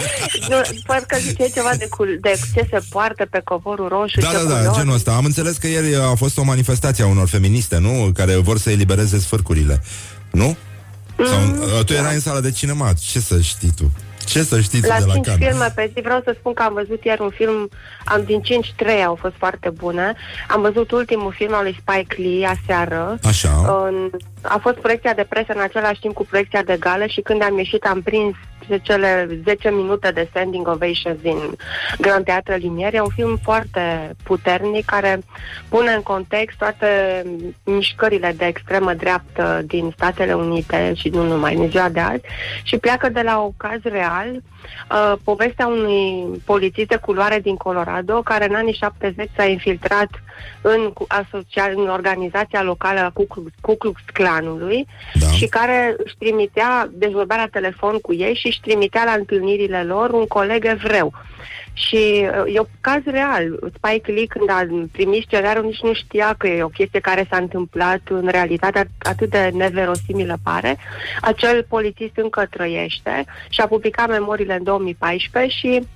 nu, parcă ziceai ceva de, cu, de ce se poartă pe covorul roșu. Da, ce da, da, culori. genul ăsta. Am înțeles că ieri a fost o manifestație a unor feministe, nu? Care vor să elibereze sfârcurile. Nu? Sau, Mm, tu erai în sala de cinema. Ce să știi tu? Ce să știți tu La de la 5 Can? filme pe zi vreau să spun că am văzut ieri un film, am din 5, 3 au fost foarte bune. Am văzut ultimul film al lui Spike Lee aseară. Așa. În, a fost proiecția de presă în același timp cu proiecția de gală și când am ieșit am prins cele 10 minute de standing ovations din Grand Teatre Linier. E un film foarte puternic care pune în context toate mișcările de extremă dreaptă din Statele Unite și nu numai în ziua de azi și pleacă de la un caz real uh, povestea unui polițist de culoare din Colorado care în anii 70 s-a infiltrat în, cu- asocia, în organizația locală a Ku Klux, Ku Klux Klanului Da. și care își trimitea, deci vorbea la telefon cu ei și își trimitea la întâlnirile lor un coleg evreu. Și uh, e un caz real. Spike Lee, când a primit scenariul, nici nu știa că e o chestie care s-a întâmplat în realitate at- atât de neverosimilă pare. Acel polițist încă trăiește și a publicat memoriile în 2014 și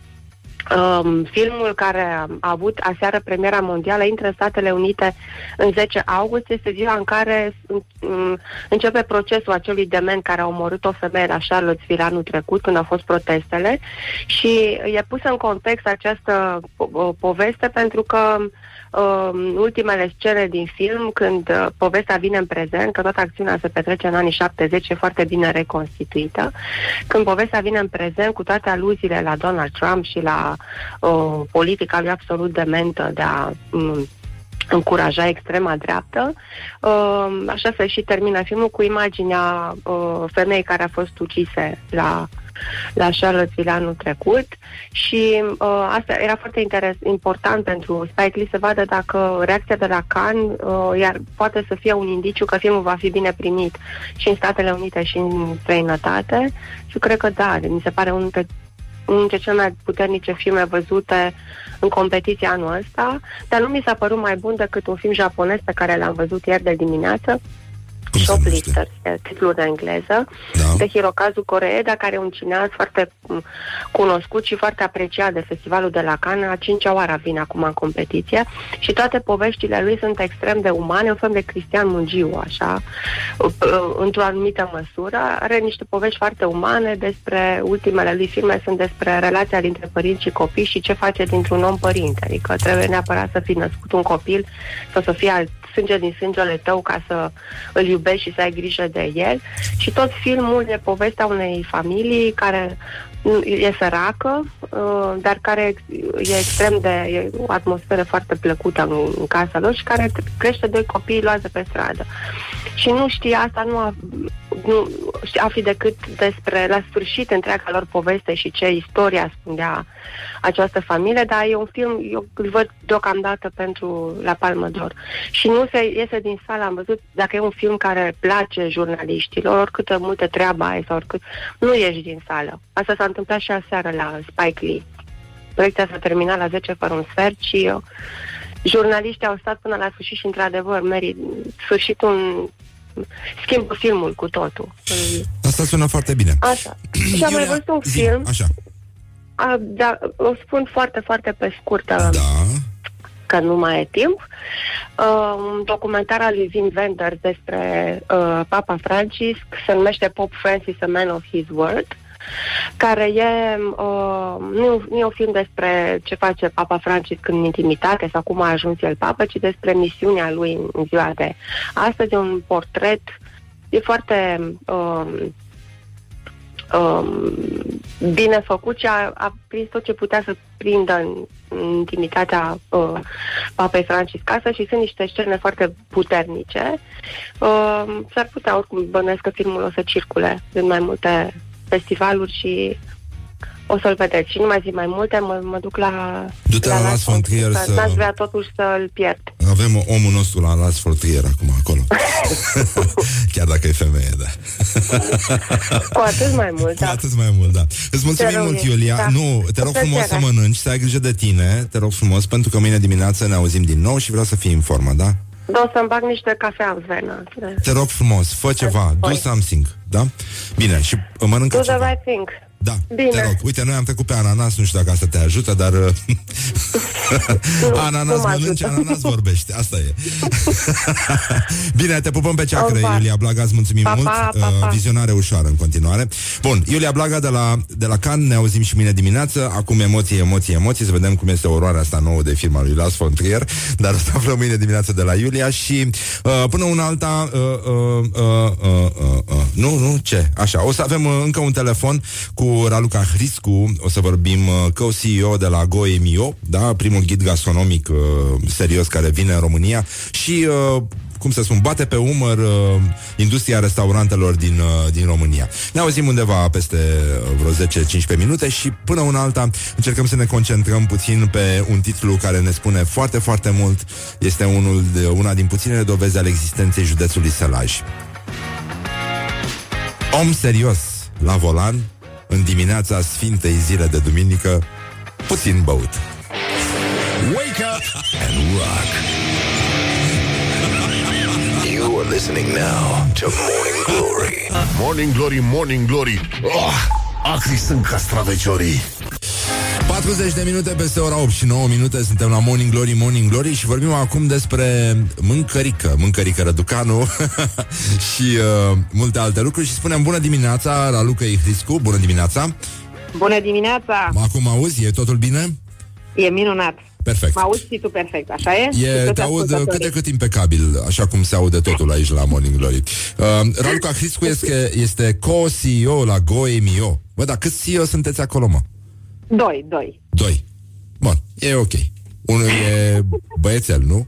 Um, filmul care a a avut aseară premiera mondială intră în Statele Unite în 10 august. Este ziua în care um, începe procesul acelui dement care a omorât o femeie la Charlottesville anul trecut, când au fost protestele. Și e pusă în context această po- poveste pentru că um, ultimele scene din film, când uh, povestea vine în prezent, că toată acțiunea se petrece în anii 70, e foarte bine reconstituită, când povestea vine în prezent cu toate aluziile la Donald Trump și la uh, politica lui absolut dementă de a um, încuraja extrema dreaptă. Uh, așa se și termină filmul cu imaginea uh, femeii care a fost ucise la la Charlottesville anul trecut și uh, asta era foarte interes, important pentru Spike Lee să vadă dacă reacția de la Cannes uh, iar poate să fie un indiciu că filmul va fi bine primit și în Statele Unite și în străinătate și cred că da, mi se pare unul dintre unul dintre cele mai puternice filme văzute în competiția anul ăsta, dar nu mi s-a părut mai bun decât un film japonez pe care l-am văzut ieri de dimineață, Shoplifters, e titlul de engleză, da. de Hirokazu Koreeda, care e un cineast foarte m, cunoscut și foarte apreciat de festivalul de la Cannes. A cincea oară vine acum în competiție și toate poveștile lui sunt extrem de umane, un fel de Cristian Mungiu, așa, uh, uh, într-o anumită măsură. Are niște povești foarte umane despre, ultimele lui filme sunt despre relația dintre părinți și copii și ce face dintr-un om părinte. Adică trebuie neapărat să fi născut un copil sau să fie al sânge din sângele tău ca să îl iubești și să ai grijă de el. Și tot filmul e povestea unei familii care nu- e săracă, uh, dar care e extrem de... e o atmosferă foarte plăcută în, în casa lor și care crește doi copii luați de pe stradă. Și nu știe asta, nu, a, nu știe- afli decât despre, la sfârșit, întreaga lor poveste și ce istorie ascundea această familie, dar e un film, eu îl văd deocamdată pentru La Palmă d'Or. Și nu se iese din sală, am văzut, dacă e un film care place jurnaliștilor, oricâtă multă treabă ai sau oricât, nu ieși din sală. Asta s-a întâmplat și aseară la Spike Lee. Proiecția s-a terminat la 10 fără un sfert și uh, jurnaliștii au stat până la sfârșit și, într-adevăr, merit sfârșitul schimbă filmul cu totul. Asta sună foarte bine. Așa. și am mai văzut un zi, film, Așa. a, da, o spun foarte, foarte pe scurt, Da. că nu mai e timp. Uh, un documentar al lui Vin Wenders despre uh, Papa Francis, se numește Pope Francis, a Man of His Word, care e, uh, nu, nu e un film despre ce face Papa Francis când în intimitate sau cum a ajuns el papă, ci despre misiunea lui în, în ziua de astăzi, e un portret, e foarte um, um, bine făcut și a, a prins tot ce putea să prindă în, în intimitatea uh, Papei Francis casă și sunt niște scene foarte puternice. Uh, s-ar putea oricum bănuiesc că filmul o să circule în mai multe festivaluri și o să-l vedeți. Și nu mai zic mai multe, mă, mă duc la... Du-te la Las von Trier să... să- N-aș vrea totuși să-l pierd. Avem omul nostru la Las Fortier acum acolo. Chiar dacă e femeie, da. Cu atât mai mult, da. Atât mai mult, da. Îți mulțumim Te rog, mult, Iulia. da. Nu, te Cu rog frumos să plăcere. mănânci, să ai grijă de tine, te rog frumos, pentru că mâine dimineață ne auzim din nou și vreau să fii în formă, da? Da, o să-mi bag niște cafea în venă. Te rog frumos, fă ceva, do something, da? Bine, și mănâncă Do the ceva. right thing. Da, Bine. te rog. Uite, noi am trecut pe ananas, nu știu dacă asta te ajută, dar uh, ananas nu mă mănânci, ajută. ananas vorbește. Asta e. Bine, te pupăm pe ceacră, Opa. Iulia Blaga, îți mulțumim Pa, mult. pa, pa, Uh, pa. Vizionare ușoară în continuare. Bun, Iulia Blaga de la, de la Can, ne auzim și mâine dimineață. Acum emoții, emoții, emoții, să vedem cum este oroarea asta nouă de firma lui Las von Trier, dar o să aflăm mâine dimineață de la Iulia și uh, până una alta, uh, uh, uh, uh, uh, uh, nu, nu, ce? Așa, o să avem uh, încă un telefon cu Raluca Hriscu, o să vorbim uh, co-CEO de la GoEMIO, da, primul ghid gastronomic uh, serios care vine în România și uh, cum să spun, bate pe umăr uh, industria restaurantelor din, uh, din România. Ne auzim undeva peste uh, vreo 10-15 minute și până una alta încercăm să ne concentrăm puțin pe un titlu care ne spune foarte, foarte mult. Este unul de, una din puținele dovezi ale existenței județului Sălaj. Om serios la volan în dimineața Sfintei zile de duminică, puțin băut. Wake up and rock. You are listening now to Morning Glory. Morning Glory, Morning Glory oh, Acri sunt castraveciorii 40 de minute peste ora 8 și 9 minute Suntem la Morning Glory, Morning Glory Și vorbim acum despre mâncărică Mâncărică Răducanu Și uh, multe alte lucruri Și spunem bună dimineața la Luca Ihriscu Bună dimineața Bună dimineața! Acum auzi, e totul bine? E minunat. Perfect Mă auzi și tu perfect, așa e? Și E, toți te aud ascultătorii. cât de cât impecabil, așa cum se aude totul aici la Morning Glory. Uh, Raluca Hriscu este, este co-CEO la GoEMIO. Bă, dar câți CEO sunteți acolo, mă? Doi, doi. Doi. Bun, e ok. Unul e băiețel, nu?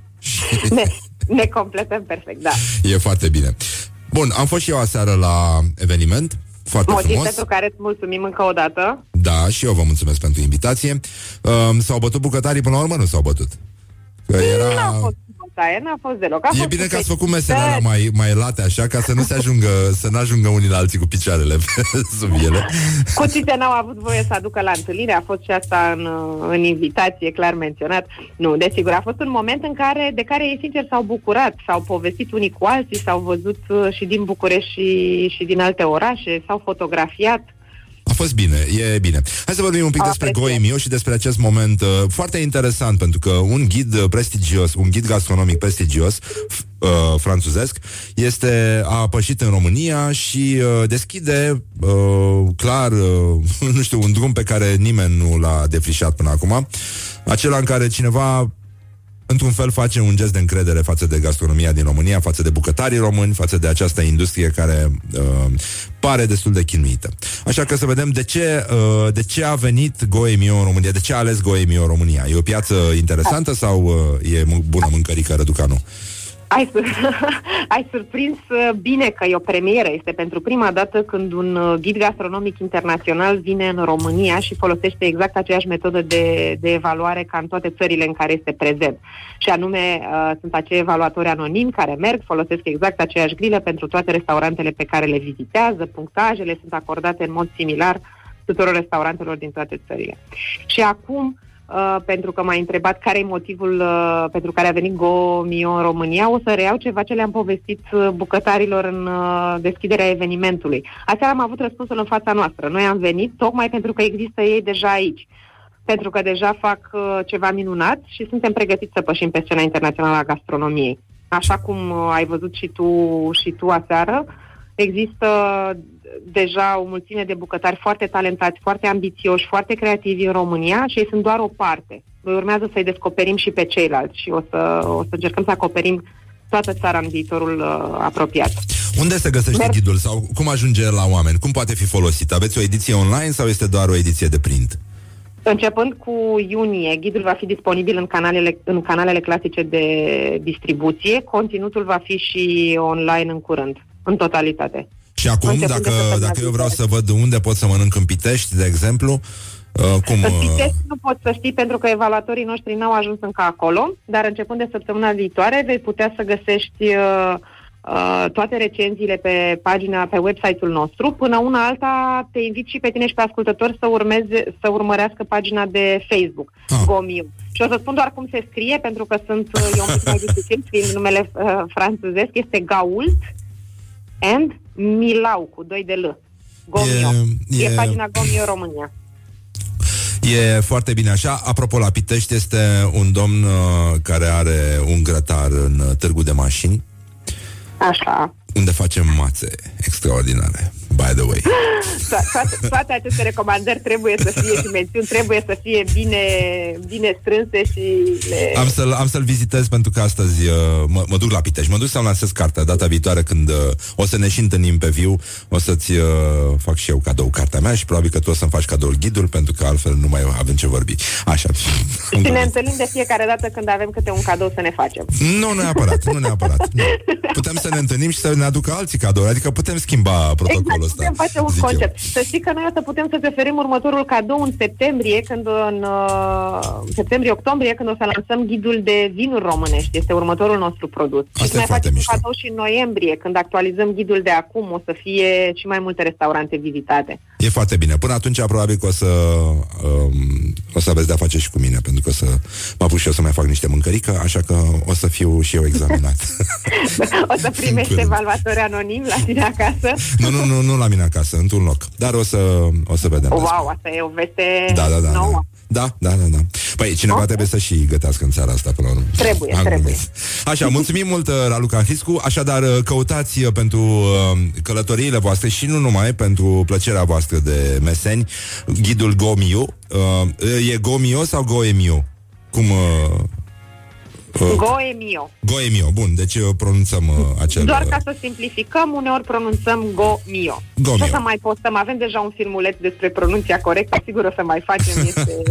Ne, ne completăm perfect, da. E foarte bine. Bun, am fost și eu aseară la eveniment. Foarte Motiv frumos. pentru care îți mulțumim încă o dată. Da, și eu vă mulțumesc pentru invitație. Um, s-au bătut bucătarii, până la urmă nu s-au bătut. Că N-a era... fost bătaie, n-a fost deloc. A E fost bine că ați perfect. făcut mesele alea mai, mai late așa Ca să nu se ajungă Să nu ajungă unii la alții cu picioarele pe sub ele Cuțite n-au avut voie să aducă la întâlnire, a fost și asta în, uh, în invitație, clar menționat. Nu, desigur, a fost un moment în care, de care ei sincer s-au bucurat, s-au povestit unii cu alții, s-au văzut uh, și din București și, și din alte orașe, s-au fotografiat. A fost bine, e bine. Hai să vorbim un pic despre Goemio și despre acest moment uh, Foarte interesant Pentru că un ghid uh, prestigios Un ghid gastronomic prestigios f- uh, Franțuzesc Este, a pășit în România Și uh, deschide uh, Clar, uh, nu știu Un drum pe care nimeni nu l-a defrișat până acum Acela în care cineva într-un fel face un gest de încredere față de gastronomia din România, față de bucătarii români, față de această industrie care uh, pare destul de chinuită. Așa că să vedem de ce, uh, de ce a venit Goemio în România, de ce a ales Goemio în România. E o piață interesantă sau uh, e m- bună mâncărică Răducanu? Ai, sur- ai surprins uh, bine că e o premieră. Este pentru prima dată când un uh, ghid gastronomic internațional vine în România și folosește exact aceeași metodă de, de evaluare ca în toate țările în care este prezent. Și anume, uh, sunt acei evaluatori anonimi care merg, folosesc exact aceeași grilă pentru toate restaurantele pe care le vizitează, punctajele sunt acordate în mod similar tuturor restaurantelor din toate țările. Și acum, uh, pentru că m-ai întrebat care e motivul uh, pentru care a venit GoMio în România, o să reiau ceva ce le-am povestit uh, bucătarilor în uh, deschiderea evenimentului. Aseară am avut răspunsul în fața noastră. Noi am venit tocmai pentru că există ei deja aici pentru că deja fac uh, ceva minunat și suntem pregătiți să pășim pe scena internațională a gastronomiei. Așa cum uh, ai văzut și tu, și tu aseară, există deja o mulțime de bucătari foarte talentați, foarte ambițioși, foarte creativi în România și ei sunt doar o parte. Noi urmează să-i descoperim și pe ceilalți și o să, o să încercăm să acoperim toată țara în viitorul uh, apropiat. Unde se găsește ghidul sau cum ajunge la oameni? Cum poate fi folosit? Aveți o ediție online sau este doar o ediție de print? Începând cu iunie, ghidul va fi disponibil în canalele, în canalele clasice de distribuție. Conținutul va fi și online în curând, în totalitate. Și acum, Începând de dacă, săptămâna dacă eu vreau să văd unde pot să mănânc în Pitești, de exemplu, uh, cum... În Uh, Pitești nu pot să știi pentru că evaluatorii noștri n-au ajuns încă acolo, dar începând de săptămâna viitoare vei putea să găsești uh, uh, toate recenziile pe pagina, pe website-ul nostru. Până una alta te invit și pe tine și pe ascultători să, urmeze, să urmărească pagina de Facebook, ah. Gomiu. Și o să spun doar cum se scrie, pentru că sunt, uh, e un pic mai dificil, fiind numele uh, franțuzesc, este Gault and Milau, cu doi de L. Gomio. E- E, e- e pagina Gomio România. E foarte bine așa. Apropo, la Pitești este un domn uh, care are un grătar în uh, târgu de mașini, Așa. unde facem mațe extraordinare, by the way. To- toate, toate aceste recomandări trebuie să fie și mențiuni trebuie să fie bine, bine strânse și le... Am să-l, am să-l vizitez pentru că astăzi uh, mă, mă duc la Pitești. Mă duc să-mi lansez cartea data viitoare când uh, o să ne și întâlnim pe viu. O să-ți uh, fac și eu cadou cartea mea și probabil că tu o să-mi faci cadoul ghidul pentru că altfel nu mai avem ce vorbi. Așa. Și ne întâlnim de fiecare dată când avem câte un cadou să ne facem. Nu neapărat, nu neapărat. Nu. Putem să ne întâlnim și să ne aducă alții cadouri, adică putem schimba protocolul Exact, ăsta. putem face un zic eu. concept. Să știi că noi o să putem să-ți oferim următorul cadou în septembrie, când în uh, septembrie-octombrie, când o să lansăm ghidul de vinuri românești. Este următorul nostru produs. Asta și să e mai foarte facem un mișto. cadou și în noiembrie, când actualizăm ghidul de acum, o să fie și mai multe restaurante vizitate. E foarte bine. Până atunci, probabil că o să, um, o să aveți de-a face și cu mine, pentru că o să mă apuc și eu să mai fac niște mâncărică, așa că o să fiu și eu examinat. o să primești Curând. evaluatori anonim la tine acasă. nu, nu, nu, nu la mine acasă, într-un loc. Dar o să, o să vedem. Wow, asta e o veste Da, da, da, nouă. da. Da, da, da, da. Păi cineva okay. trebuie să și gătească în țara asta până la urmă. Trebuie, Am trebuie. glumit. Așa, mulțumim mult, uh, Raluca Hiscu. Așadar, uh, căutați uh, pentru uh, călătoriile voastre și nu numai, pentru plăcerea voastră de meseni, ghidul Gomiu. Uh, e Gomiu sau Goemiu? Cum... Uh, uh, Goemio. Goemio, bun, deci uh, pronunțăm uh, acel... Doar uh, ca să simplificăm, uneori pronunțăm Go-mio. Go-mio. Și o să mai postăm, avem deja un filmuleț despre pronunția corectă, sigur o să mai facem, este...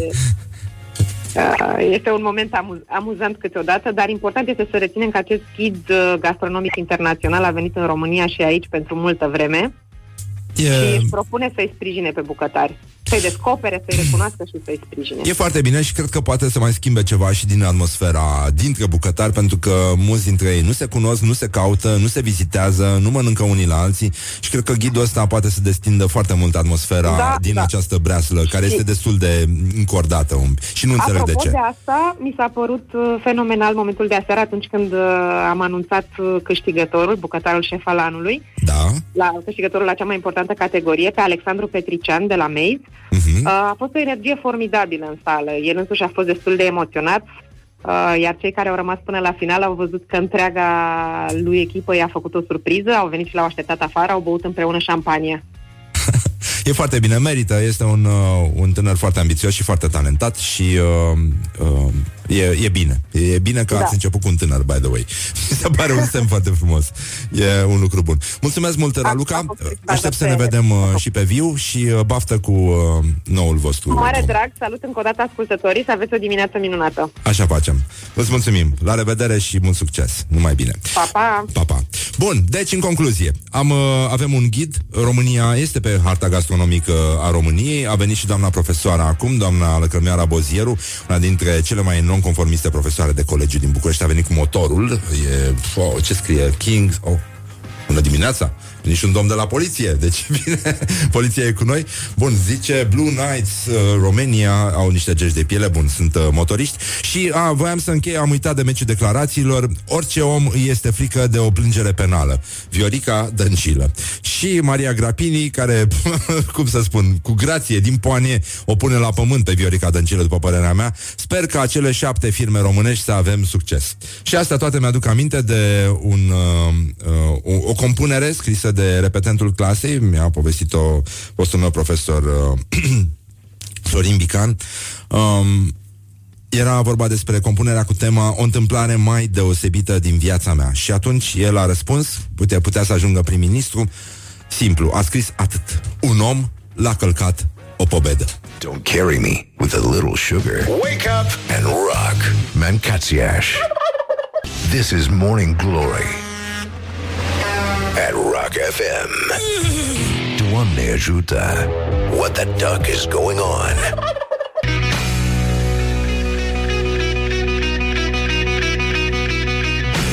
Uh, Este un moment amuz- amuzant câteodată, dar important este să reținem că acest ghid uh, gastronomic internațional a venit în România și aici pentru multă vreme și E, își propune să-i sprijine pe bucătari. Să-i descopere, să-i recunoască și să-i sprijine. E foarte bine și cred că poate să mai schimbe ceva și din atmosfera dintre bucătari, pentru că mulți dintre ei nu se cunosc, nu se caută, nu se vizitează, nu mănâncă unii la alții și cred că ghidul ăsta poate să destindă foarte mult atmosfera Da, din da. această breaslă, care Și- este destul de încordată um, și nu înțeleg Apropo de ce. de asta, mi s-a părut uh, fenomenal momentul de aseară atunci când uh, am anunțat uh, câștigătorul, bucătarul șef al anului, Da? la câștigătorul la cea mai importantă categorie, pe Alexandru Petrician de la Maze. Mhm. Uh, a fost o energie formidabilă în sală. El însuși a fost destul de emoționat, uh, iar cei care au rămas până la final au văzut că întreaga lui echipă i-a făcut o surpriză, au venit și l-au așteptat afară, au băut împreună șampanie. E foarte bine, merită, este un, uh, un tânăr foarte ambițios și foarte talentat și uh, uh, e, e bine. E bine că Da. ați început cu un tânăr, by the way. Mi se pare un semn foarte frumos. E un lucru bun. Mulțumesc mult, Raluca. Aștept să ne vedem uh, și pe viu și uh, baftă cu uh, noul vostru. Cu mare album. drag, salut încă o dată ascultătorii, să aveți o dimineață minunată. Așa facem. Îți mulțumim. La revedere și mult succes. Numai bine. Pa, pa! Pa, pa. Bun, deci în concluzie, am, uh, avem un ghid. România este pe harta gastronomică a României. A venit și doamna profesoară acum, doamna Lăcrămioara Bozieru, una dintre cele mai nonconformiste profesoare de colegiu din București. A venit cu motorul. E, oh, ce scrie? King. Oh. Bună dimineața! Nici un domn de la poliție, deci bine, poliția e cu noi. Bun, zice Blue Knights, uh, România, au niște gești de piele, bun, sunt uh, motoriști. Și, a, voiam să închei, am uitat de meciul declarațiilor, orice om îi este frică de o plângere penală. Viorica Dăncilă. Și Maria Grapini, care, cum să spun, cu grație, din poanie, o pune la pământ pe Viorica Dăncilă, după părerea mea. Sper că acele șapte firme românești să avem succes. Și asta toate mi-aduc aminte de un, uh, uh, o, o compunere scrisă de repetentul clasei, mi-a povestit-o fostul meu profesor uh, Florin Bican. Um, era vorba despre compunerea cu tema O întâmplare mai deosebită din viața mea. Și atunci el a răspuns, putea, putea să ajungă prim-ministru, simplu, a scris atât. Un om l-a călcat o pobedă. Don't carry me with a little sugar. Wake up and rock. Mancațiaș. This is Morning Glory at Rock FM. Doamne ajută. What the duck is going on?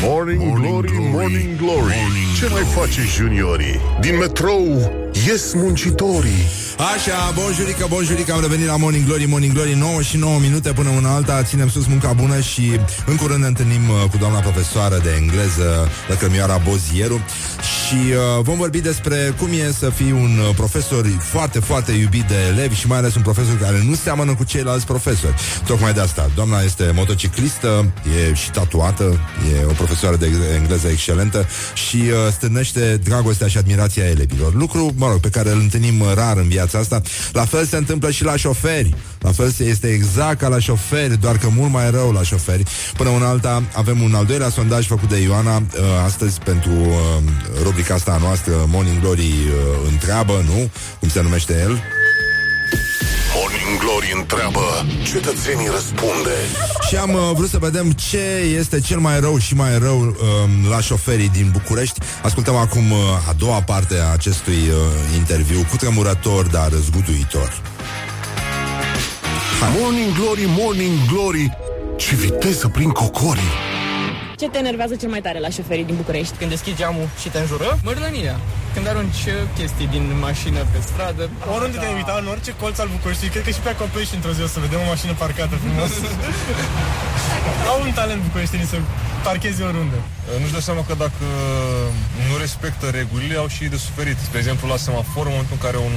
Morning, Glory, Morning Glory Ce mai face juniorii? Din metrou ies muncitorii. Așa, bonjurică, bonjurică, am revenit la Morning Glory, Morning Glory 9 și 9 minute până una alta. Ținem sus munca bună și în curând ne întâlnim uh, cu doamna profesoară de engleză Lăcrămioara Bozieru. Și uh, vom vorbi despre cum e să fii un uh, profesor foarte, foarte iubit de elevi Și mai ales un profesor care nu seamănă cu ceilalți profesori. Tocmai de asta, doamna este motociclistă, e și tatuată E o profesoară de engleză excelentă Și uh, stârnește dragostea și admirația elevilor. Lucru, mă rog, pe care îl întâlnim uh, rar în viața asta. La fel se întâmplă și la șoferi. La fel se este exact ca la șoferi Doar că mult mai rău la șoferi. Până una alta avem un al doilea sondaj făcut de Ioana uh, Astăzi pentru uh, rubrica asta a noastră Morning Glory uh, întreabă, nu? Cum se numește el? Morning Glory întreabă Cetățenii răspunde Și am uh, vrut să vedem ce este cel mai rău și mai rău um, la șoferii din București. Ascultăm acum uh, a doua parte a acestui uh, interviu, cu tremurător, dar zguduitor. Morning Glory, Morning Glory Ce viteză prin cocorii Ce te enervează cel mai tare la șoferii din București? Când deschizi geamul și te înjură? Mărlănirea. Când arunci uh, chestii din mașină pe stradă. Oriunde te-ai uitat, în orice colț al București, cred că și pe Acoperiș într-o zi o să vedem o mașină parcată frumos. Au un talent bucureștenii să parcheze oriunde. Nu-și dă seama că dacă nu respectă regulile, au și de suferit. Spre exemplu, la semafor, în momentul în care un,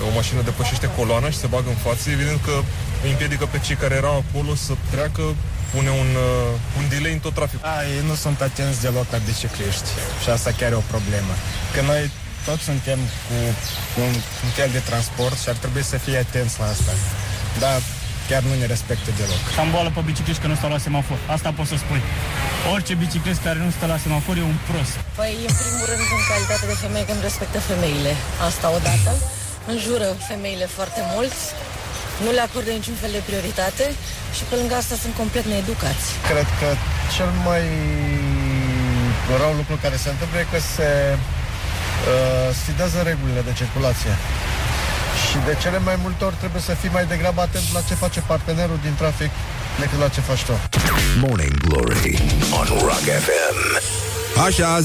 uh, o mașină depășește coloana și se bagă în față, evident că îi împiedică pe cei care erau acolo să treacă, pune un, uh, un delay în tot traficul. A, ei nu sunt atenți deloc la bicicliști și asta chiar e o problemă. Că noi toți suntem cu un, un fel de transport și ar trebui să fie atenți la asta. Dar chiar nu ne respectă deloc. Am boală pe bicicliști că nu stau la semafor. Asta pot să spui. Orice biciclist care nu stă la semafor e un prost. Păi, în primul rând, în calitate de femeie, că nu respectă femeile. Asta odată. Înjură femeile foarte mult, nu le acordă niciun fel de prioritate și pe lângă asta sunt complet needucați. Cred că cel mai rău lucru care se întâmplă e că se uh, sfidează regulile de circulație. Și de cele mai multe ori trebuie să fii mai degrabă atent la ce face partenerul din trafic decât la ce faci tu. Morning Glory on Rock FM. Așa, 0729001122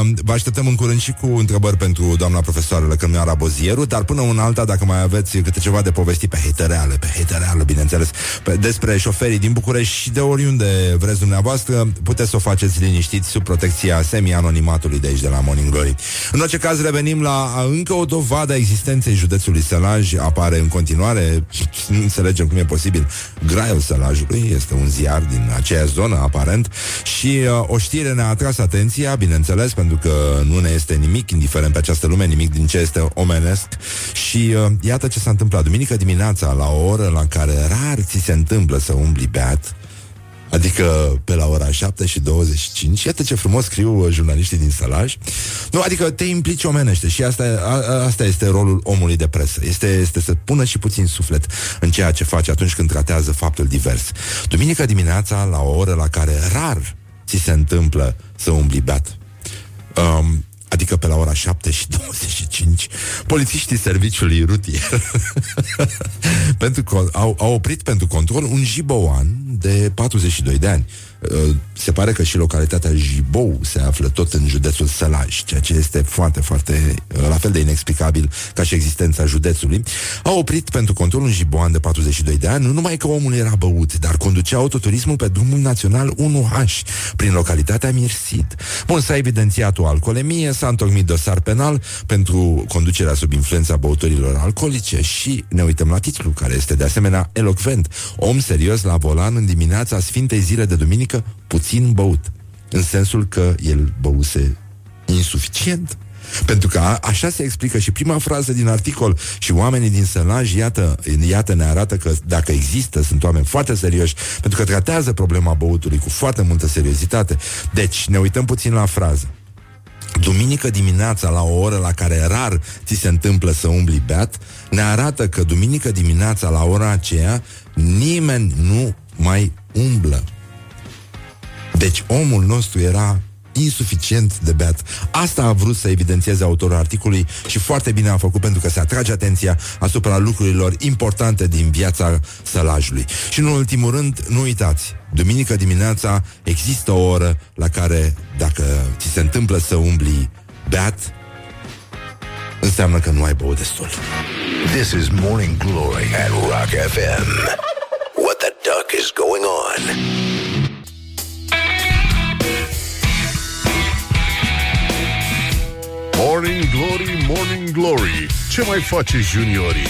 Um, Vă așteptăm în curând și cu întrebări pentru doamna profesoară Lăcămioara Bozieru Dar până una alta, dacă mai aveți câte ceva de povesti pe heitereală Pe heitereală, bineînțeles pe, Despre șoferii din București și de oriunde vreți dumneavoastră Puteți să o faceți liniștiți sub protecția semi-anonimatului de aici de la Morning Glory. În orice caz, revenim la a, încă o dovadă a existenței județului Sălaj. Apare în continuare, nu înțelegem cum e posibil Graiul Sălajului. Este un ziar din aceeași zonă, aparent evident. Și uh, o știre ne-a atras atenția, bineînțeles, pentru că nu ne este nimic indiferent pe această lume, nimic din ce este omenesc. Și uh, iată ce s-a întâmplat. Duminică dimineața, la o oră la care rar ți se întâmplă să umbli beat, Adică pe la ora 7 și 25 Iată ce frumos scriu uh, jurnaliștii din Sălaj Nu, adică te implici omenește Și asta, a, a, asta este rolul omului de presă. Este, este să pună și puțin suflet În ceea ce face atunci când tratează faptul divers. Duminică dimineața La o oră la care rar Ți se întâmplă să umbli beat. Um, Adică pe la ora 7 și 25 Polițiștii serviciului rutier pentru că au, au oprit pentru control un jibouan de 42 de ani. Uh, se pare că și localitatea Jibou se află tot în județul Sălaj, ceea ce este foarte, foarte uh, la fel de inexplicabil ca și existența județului. A oprit pentru control un jiboan de 42 de ani, nu numai că omul era băut, dar conducea autoturismul pe drumul național 1H, prin localitatea Mirsid. Bun, s-a evidențiat o alcoolemie, s-a întocmit dosar penal pentru conducerea sub influența băuturilor alcoolice și ne uităm la titlu, care este de asemenea elocvent. Om serios la volan în dimineața Sfintei Zile de Duminică adică puțin băut, în sensul că el băuse insuficient. Pentru că a, așa se explică și prima frază din articol și oamenii din Sălaj, iată, iată ne arată că dacă există, sunt oameni foarte serioși, pentru că tratează problema băutului cu foarte multă seriozitate. Deci, ne uităm puțin la frază. Duminică dimineața, la o oră la care rar ți se întâmplă să umbli beat, ne arată că duminică dimineața, la ora aceea, nimeni nu mai umblă. Deci omul nostru era insuficient de beat. Asta a vrut să evidențieze autorul articolului și foarte bine a făcut pentru că se atrage atenția asupra lucrurilor importante din viața sălajului. Și în ultimul rând, nu uitați, duminică dimineața există o oră la care dacă ți se întâmplă să umbli beat, înseamnă că nu ai băut destul. This is Morning Glory at Rock FM. What the duck is going on? Morning Glory, Morning Glory. Ce mai face juniorii?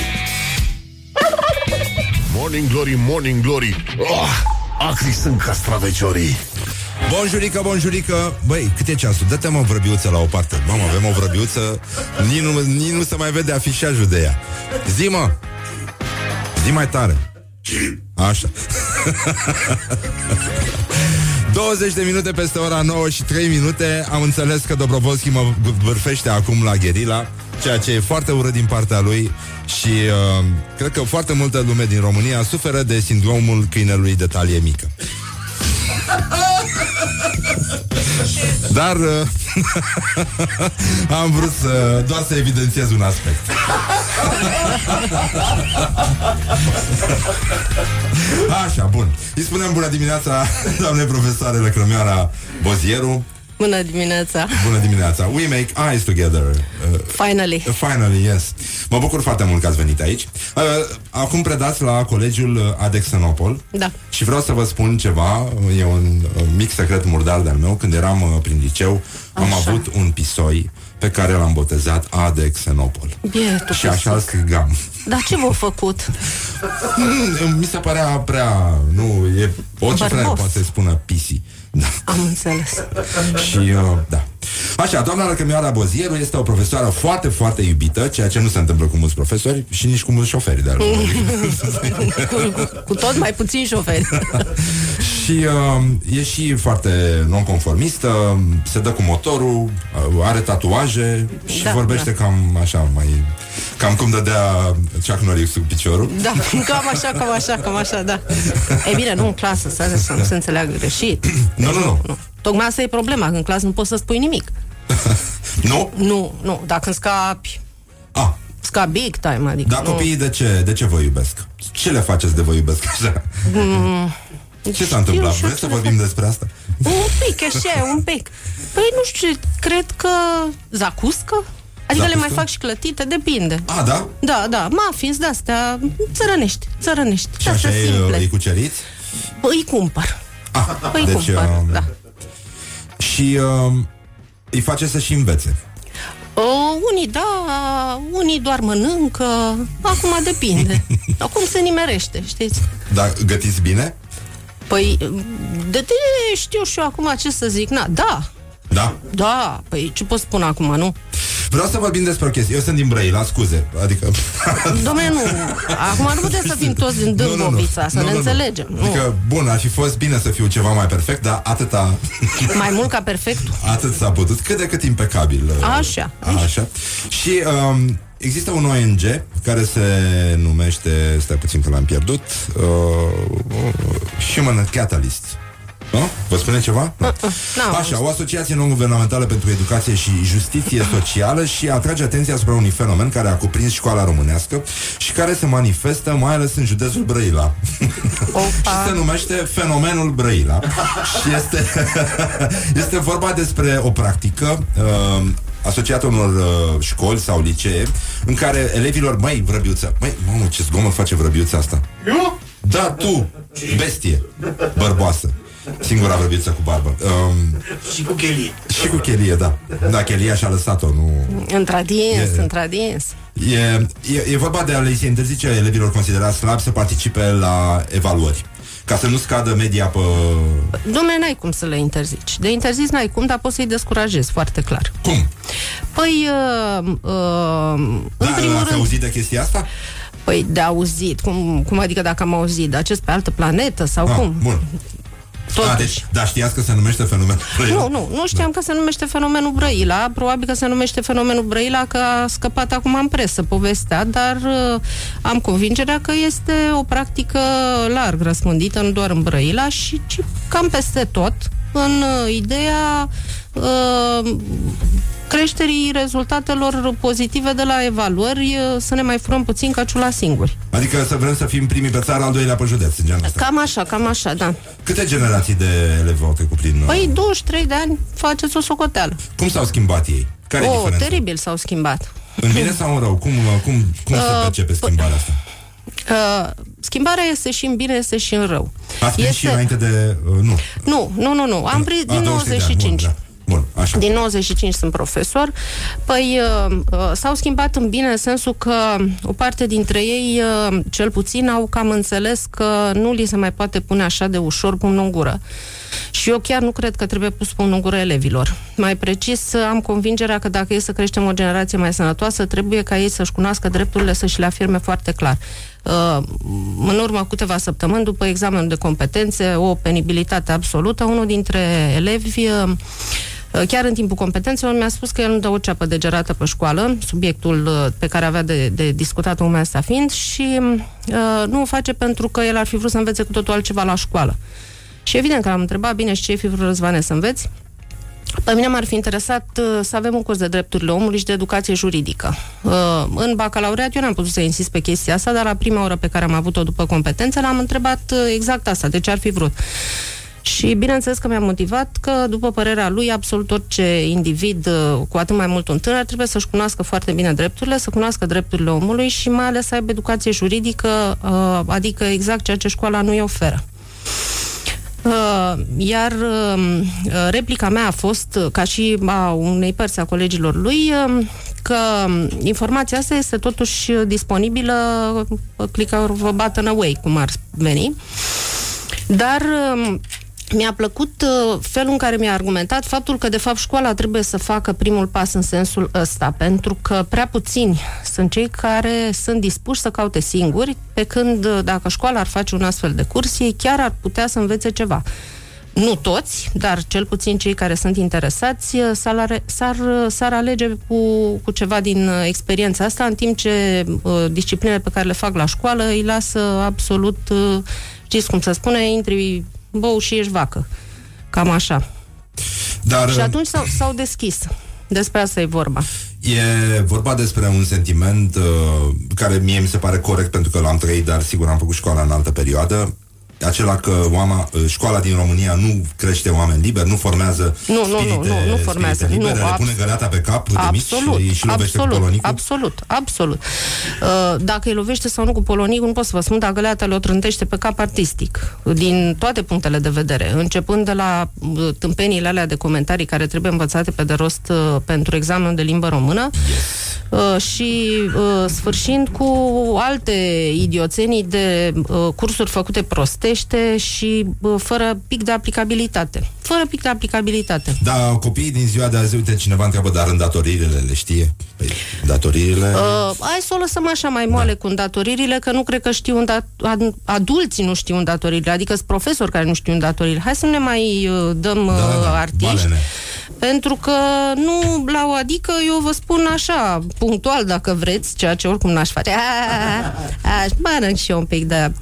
Morning Glory, Morning Glory. Oh, Acri sunt castraveciorii. Bonjurică, bonjurică. Băi, cât e ceasul? Dă-te mă vrăbiuță la o parte. Mamă, avem o vrăbiuță. Nici nu, nici nu se mai vede afișajul de ea. Zi, mă. Zi mai tare. Așa 20 de minute peste ora 9 și 3 minute. Am înțeles că Dobrovolski mă vârfește acum la Gherila Ceea ce e foarte urât din partea lui Și uh, cred că foarte multă lume din România Suferă de sindromul câinelui de talie mică Dar uh, am vrut să doar să evidențiez un aspect. Așa, bun. Îi spunem bună dimineața, doamne profesoare Lăcrămioara Bozieru. Bună dimineața! Bună dimineața! We make eyes together. Uh, finally. Uh, finally, yes. Mă bucur foarte mult că ați venit aici. Uh, acum predați la colegiul Adexenopol. Da. Și vreau să vă spun ceva, e un uh, mic secret murdar de-al meu. Când eram uh, prin liceu, Așa. am avut un pisoi pe care l-am botezat Adexenopol. Bietul și așa îl strigam. Dar ce v-a făcut? Mi se părea prea... Nu, e... Orice frate poate să spună pisi. Da. Am înțeles. și, uh, da. Așa, doamna Răcămioara Bozieru este o profesoară foarte, foarte iubită, ceea ce nu se întâmplă cu mulți profesori și nici cu mulți șoferi de cu, cu, cu tot mai puțin șoferi. și uh, e și foarte nonconformistă, se dă cu motorul, uh, are tatuaje și da, vorbește da. cam așa, mai... Cam cum dădea Chuck Norris sub piciorul. Da, cam așa, cam așa, cam așa, da. E bine, nu în clasă, să, să nu se înțeleagă greșit. Nu, nu, nu. nu. Tocmai asta e problema, că în clasă nu poți să spui nimic. nu? Nu, nu. Dacă scapi... Ah. Scapi big time, adică... Dar copiii de ce, de ce vă iubesc? Ce le faceți de vă iubesc așa? Mm, ce s-a întâmplat? Vreți să vorbim despre asta? Un pic, așa, un pic. Păi nu știu, cred că zacuscă? Adică Zacuscă? le mai fac și clătite, depinde. A, da? Da, da, muffins de-astea, țărănești, țărănești. Și așa simple. îi cuceriți? Îi cumpăr. Ah, îi deci, cumpăr, uh, da. Și uh, îi face să și învețe. O, unii da, unii doar mănâncă Acum depinde Acum se nimerește, știți Dar gătiți bine? Păi, de te știu și eu acum ce să zic. Na, da, Da? da, păi ce pot spune acum, nu? Vreau să vorbim despre o chestie. Eu sunt din Brăila, scuze. Adică... Dom'le, nu. Acum nu putem să fim toți din Dâmbovița, să Nu, ne nu, nu. înțelegem. Nu. Adică, bun, ar fi fost bine să fiu ceva mai perfect, dar atâta, Mai mult ca perfectul. atât s-a putut, cât de cât impecabil. uh, Așa. Așa. Și um, există un ONG care se numește, stai puțin că l-am pierdut, uh, Human Catalyst. Nu? Vă spune ceva? Nu. N-am Așa, o asociație non-guvernamentală pentru educație și justiție socială și atrage atenția asupra unui fenomen care a cuprins școala românească și care se manifestă mai ales în județul Brăila. și se numește fenomenul Brăila. și este, este vorba despre o practică uh, asociată unor uh, școli sau licee în care elevilor, măi, vrăbiuță, măi, mamă, ce zgomot face vrăbiuța asta? Eu? Da, tu, bestie, bărboasă. Singura vrăbiuță cu barbă. Um, Și cu chelie. și cu chelie, da. Da, chelia și-a lăsat-o, nu... Într-adins, E- într-adins. E, e, e vorba de a le se interzice elevilor considerați slabi să participe la evaluări. Ca să nu scadă media pe... Dom'le, n-ai cum să le interzici. De interzis n-ai cum, dar poți să-i descurajezi, foarte clar. Cum? Păi, uh, uh, în Da, primul ați rând... auzit de chestia asta? Păi, de auzit. Cum, cum adică dacă am auzit? Acest pe altă planetă sau Ah, cum? Bun. Totuși. A, deci, da, știați că se numește fenomen Nu, nu, nu știam că se numește fenomenul Brăila. Probabil că se numește fenomenul Brăila că a scăpat acum în presă povestea, dar uh, am convingerea că este o practică larg răspândită, nu doar în Brăila, și ci cam peste tot, în uh, ideea uh, creșterii rezultatelor pozitive de la evaluări, uh, să ne mai furăm puțin caciula singuri. Adică să vrem să fim primii pe țară, al doilea pe județ, în genul ăsta. Cam așa, cam așa, da. Câte generații de elevi au trecut prin... uh, Păi 23 de ani faceți o socoteală. Cum s-au schimbat ei? Care e oh, diferența? teribil s-au schimbat. În bine sau în rău? Cum, uh, cum, cum se Uh, percepe schimbarea asta? Uh, schimbarea este și în bine, este și în rău. Ați prins și înainte de... Uh, nu. Nu, nu, nu, nu. Am prins A, din 23 de ani, 95. Bun, da. Bun, așa. Din 95 sunt profesor. Păi uh, uh, s-au schimbat în bine în sensul că o parte dintre ei, uh, cel puțin, au cam înțeles că nu li se mai poate pune așa de ușor pumnul în gură. Și eu chiar nu cred că trebuie pus pumnul în gură elevilor. Mai precis, uh, am convingerea că dacă e să creștem o generație mai sănătoasă, trebuie ca ei să-și cunoască drepturile, să-și le afirme foarte clar. Uh, în urmă cu câteva săptămâni, după examenul de competențe, o penibilitate absolută, unul dintre elevi uh, Chiar în timpul competențelor mi-a spus că el nu dă o ceapă de gerată pe școală, subiectul uh, pe care avea de, de discutat în lumea asta fiind, și uh, nu o face pentru că el ar fi vrut să învețe cu totul altceva la școală. Și evident că l-am întrebat, bine, și ce ai fi vrut Răzvane să înveți? Pe mine m-ar fi interesat uh, să avem un curs de drepturile omului și de educație juridică. Uh, în bacalaureat eu n-am putut să insist pe chestia asta, dar la prima oră pe care am avut-o după competențe l-am întrebat uh, exact asta, de ce ar fi vrut. Și bineînțeles că mi-a motivat că, după părerea lui, absolut orice individ, uh, cu atât mai mult un tânăr, trebuie să-și cunoască foarte bine drepturile, să cunoască drepturile omului și mai ales să aibă educație juridică, uh, adică exact ceea ce școala nu îi oferă. Uh, iar uh, replica mea a fost, uh, ca și a unei părți a colegilor lui, uh, că informația asta este totuși disponibilă uh, click or button away, cum ar veni. Dar uh, mi-a plăcut uh, felul în care mi-a argumentat faptul că, de fapt, școala trebuie să facă primul pas în sensul ăsta, pentru că prea puțini sunt cei care sunt dispuși să caute singuri, pe când, uh, dacă școala ar face un astfel de curs, ei chiar ar putea să învețe ceva. Nu toți, dar cel puțin cei care sunt interesați uh, s-ar, are- s-ar, uh, s-ar alege cu, cu ceva din uh, experiența asta, în timp ce uh, disciplinele pe care le fac la școală îi lasă absolut, uh, știți cum să spune, intri bou și ești vacă. Cam așa. Dar, Și atunci s-au, s-au deschis. Despre asta e vorba. E vorba despre un sentiment uh, care mie mi se pare corect pentru că l-am trăit, dar sigur am făcut școala în altă perioadă. Acela că oama, uh, școala din România nu crește oameni liberi, nu formează Nu, nu, nu, spirite, nu, nu formează. spirite libere, Nu, le abs- pune găleata pe cap de mici Absolut, și îi și lovește cu absolut, polonicul. absolut, absolut. Uh, Dacă îi lovește sau nu cu polonicul, nu pot să vă spun, dar găleata le-o trântește pe cap artistic, din toate punctele de vedere, începând de la uh, tâmpenile alea de comentarii care trebuie învățate pe de rost uh, pentru examenul de limbă română, uh, și uh, sfârșind cu alte idioțenii de uh, cursuri făcute proste, lipsește și bă, fără pic de aplicabilitate. Fără pic de aplicabilitate. Da, copiii din ziua de azi, uite, cineva întreabă, dar îndatoririle le știe? Păi, datoririle... Uh, hai să o lăsăm așa mai moale da. cu îndatoririle, că nu cred că știu îndat- ad- adulții nu știu îndatoririle, adică sunt profesori care nu știu îndatoririle. Hai să nu ne mai uh, dăm uh, Da, da, artiști. balene. Pentru că nu la o adică eu vă spun așa, punctual dacă vreți, ceea ce oricum n-aș face. Aș mănânc și eu un pic de...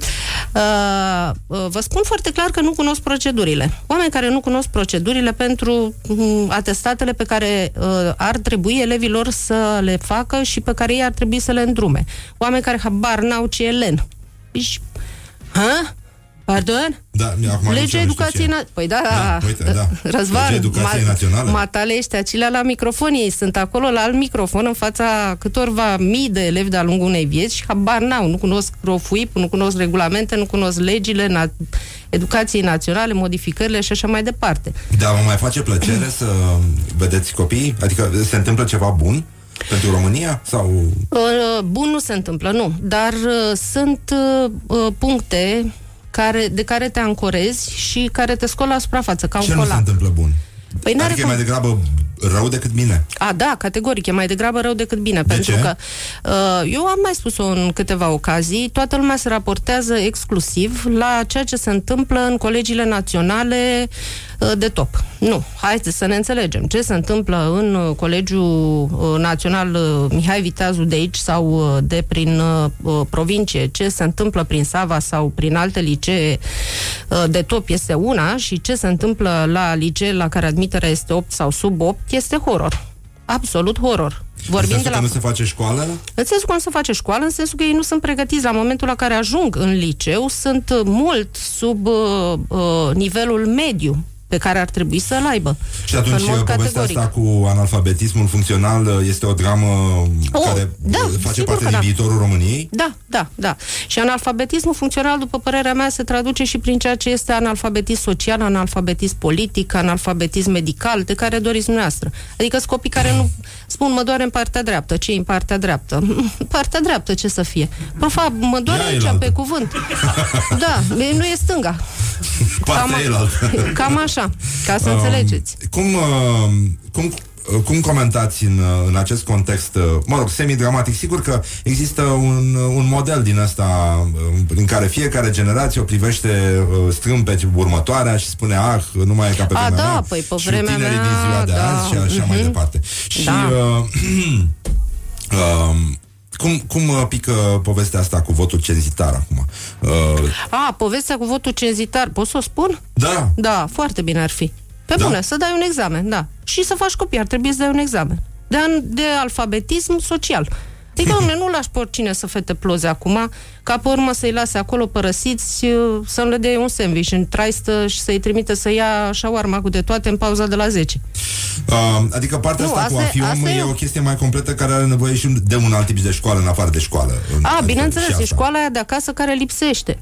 Uh, uh, vă spun foarte clar că nu cunosc procedurile. Oameni care nu cunosc procedurile pentru mm, atestatele pe care uh, ar trebui elevilor să le facă și pe care ei ar trebui să le îndrume. Oameni care habar n-au ce e len. Deci, ha? Pardon? Da, acum nici eu Legea nu știu educației ce e. na- Păi da, Da, uite, da. Răzvan, Legea educației naționale. matale ăștia, acelea la microfon, ei sunt acolo la alt microfon în fața câtorva mii de elevi de-a lungul unei vieți și habar n-au, nu cunosc ROFUIP, nu cunosc regulamente, nu cunosc legile na- educației naționale, modificările și așa mai departe. Dar vă mai face plăcere să vedeți copiii? Adică se întâmplă ceva bun pentru România? Sau... Uh, Bun nu se întâmplă, nu, dar uh, sunt uh, uh, puncte care, de care te ancorezi și care te scol la suprafață, ca Ce un nu se colac. întâmplă bun? Păi n-are adică e cum. mai degrabă rău decât bine. A, da, categoric, e mai degrabă rău decât bine, pentru ce? că uh, eu am mai spus-o în câteva ocazii, toată lumea se raportează exclusiv la ceea ce se întâmplă în colegiile naționale uh, de top. Nu, haideți să ne înțelegem. Ce se întâmplă în uh, Colegiul uh, Național uh, Mihai Viteazu de aici sau uh, de prin uh, uh, provincie, ce se întâmplă prin Sava sau prin alte licee uh, de top este una și ce se întâmplă la licee la care admiterea este 8 sau sub 8 este horror. Absolut horror. Vorbim în de sensul la... că nu se face școală? În sensul că nu se face școală, în sensul că ei nu sunt pregătiți la momentul la care ajung în liceu, sunt uh, mult sub uh, uh, nivelul mediu pe care ar trebui să-l aibă. Și atunci în mod povestea categoric. asta cu analfabetismul funcțional uh, este o dramă Oh, care da, uh, face sigur parte că din da. viitorul României? Da, da, da. Și analfabetismul funcțional, după părerea mea, se traduce și prin ceea ce este analfabetism social, analfabetism politic, analfabetism medical, de care doriți dumneavoastră. Adică sunt copii care nu spun, mă doare în partea dreaptă. ce în partea dreaptă? partea dreaptă, ce să fie? Profa, mă doare Ia aici, elaltă. pe cuvânt. da, e- nu e stânga. Partea elaltă. Cam așa, ca să Um, înțelegeți. Cum, uh, cum, uh, cum comentați în, uh, în acest context, uh, mă rog, semi-dramatic, sigur că există un, uh, un model din ăsta uh, în care fiecare generație o privește uh, strâmb pe următoarea și spune, ah, nu mai e ca pe A, vremea da, mea. păi pe și vremea tinerii mea, din ziua de da, azi și așa mai mhm. departe. Și Da. uh, uh, cum, cum uh, pică povestea asta cu votul cenzitar acum? Uh, A, povestea cu votul cenzitar, pot să o spun? da, Da, foarte bine ar fi. Pe Da? bune, să dai un examen, da. Și să faci copii, ar trebui să dai un examen. De, an, de alfabetism social. Adică, domnule, nu lași pe oricine să fete ploze acum, ca pe urmă să-i lase acolo părăsiți, uh, să nu le dea un sandwich în traistă și să-i trimite să ia shawarma cu de toate în pauza de la 10. Uh, adică partea Nu, asta, cu a asta fi e- om asta e e- o chestie mai completă care are nevoie și de un alt tip de școală în afară de școală. În- A, adică bineînțeles, și e asta. școala aia de acasă care lipsește.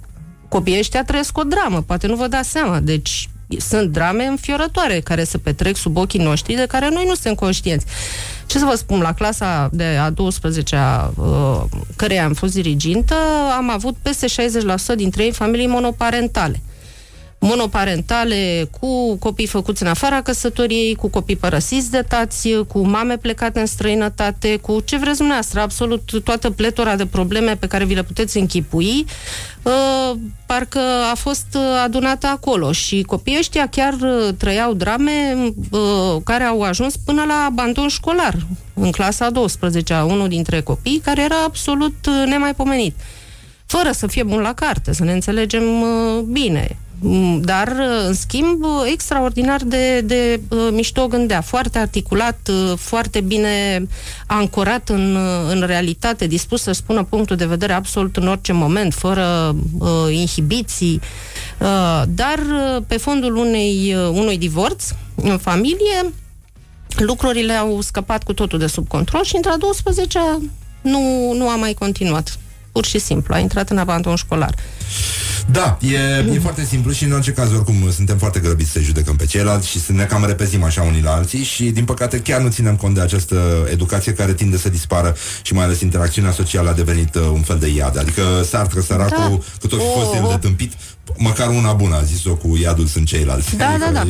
Copiii ăștia trăiesc o dramă, poate nu vă dați seama. Deci sunt drame înfiorătoare care se petrec sub ochii noștri, de care noi nu suntem conștienți. Ce să vă spun, la clasa de a 12-a, uh, căreia am fost dirigintă, am avut peste 60% dintre ei familii monoparentale monoparentale, cu copii făcuți în afara căsătoriei, cu copii părăsiți de tați, cu mame plecate în străinătate, cu ce vreți dumneavoastră, absolut toată pletora de probleme pe care vi le puteți închipui, uh, parcă a fost uh, adunată acolo și copiii ăștia chiar uh, trăiau drame uh, care au ajuns până la abandon școlar. În clasa a 12-a, unul dintre copii care era absolut uh, nemaipomenit fără să fie bun la carte, să ne înțelegem uh, bine. Mm, Dar, uh, în schimb, uh, extraordinar de, de uh, mișto gândea, foarte articulat, uh, foarte bine ancorat în, uh, în realitate, dispus să spună punctul de vedere absolut în orice moment, fără uh, inhibiții, uh, dar uh, pe fondul unei, uh, unui divorț în familie, lucrurile au scăpat cu totul de sub control și între a 12 nu, nu a mai continuat. Pur și simplu, a intrat în abandon școlar. Da, e, e foarte simplu și în orice caz oricum suntem foarte grăbiți să judecăm pe ceilalți și să ne cam repezim așa unii la alții și din păcate chiar nu ținem cont de această educație care tinde să dispară și mai ales interacțiunea socială a devenit uh, un fel de iad. Adică Sartre, săracul, Da. cât o fi fost Oh, el oh. de tâmpit, măcar una bună, a zis-o cu iadul sunt ceilalți. Da, da, da.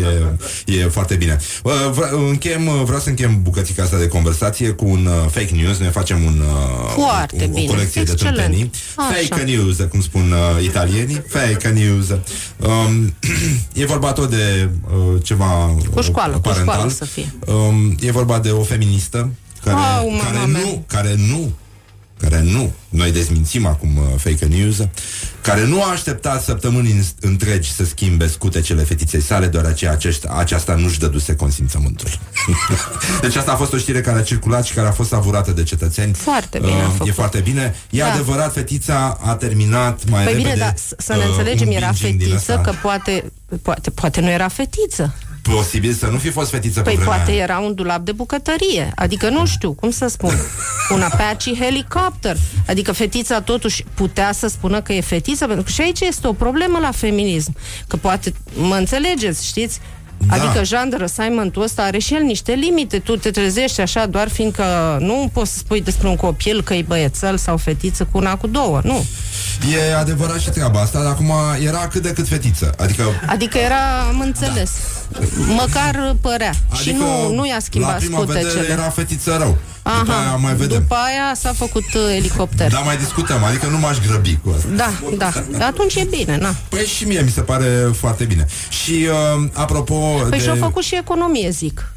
E, e foarte bine. Uh, vre- încheiem, uh, vreau să încheiem bucățica asta de conversație cu un uh, fake news. Ne facem un, uh, Foarte un, o bine. colecție Excelent. de tâmpenii. Așa. Fake news, cum spun uh, italienii. Fake news. Um, e vorba tot de uh, ceva Cu școală, uh, cu parental. școală să fie. Um, e vorba de o feministă care, Au, mama care mea. nu, care nu care nu, noi dezmințim acum uh, fake news, care nu a așteptat săptămâni în- întregi să schimbe scutecele fetiței sale, deoarece acești, aceasta nu-și dăduse consimțământul. deci asta a fost o știre care a circulat și care a fost savurată de cetățeni. Foarte bine a Uh, e făcut. foarte bine. E Da. adevărat, fetița a terminat mai Păi repede. bine, dar s- să ne uh, înțelegem, un era binging din fetiță, ăsta. că poate, poate, poate nu era fetiță. Posibil să nu fi fost fetiță Păi pe vremea poate aia. era un dulap de bucătărie. Adică nu știu, cum să spun. Un Apache helicopter. Adică fetița totuși putea să spună că e fetiță, pentru că și aici este o problemă la feminism. Că poate, mă înțelegeți, știți? Da. Adică Jean de Răsaimentul ăsta are și el niște limite. Tu te trezești așa doar fiindcă nu poți să spui despre un copil că e băiețel sau fetiță cu una cu două. Nu. E adevărat și treaba asta, dar acum era cât de cât fetiță. Adică Adică era, am înțeles. Măcar părea. și Adică, nu, nu i-a la schimbat prima vedere scutecele. era fetiță rău. După aia mai vedem. După aia s-a făcut uh, elicopter. Dar mai discutăm, adică nu m-aș grăbi cu asta. Da, da. Atunci e bine, na. Păi și mie mi se pare foarte bine. Și uh, apropo Păi de... și-au făcut și economie, zic.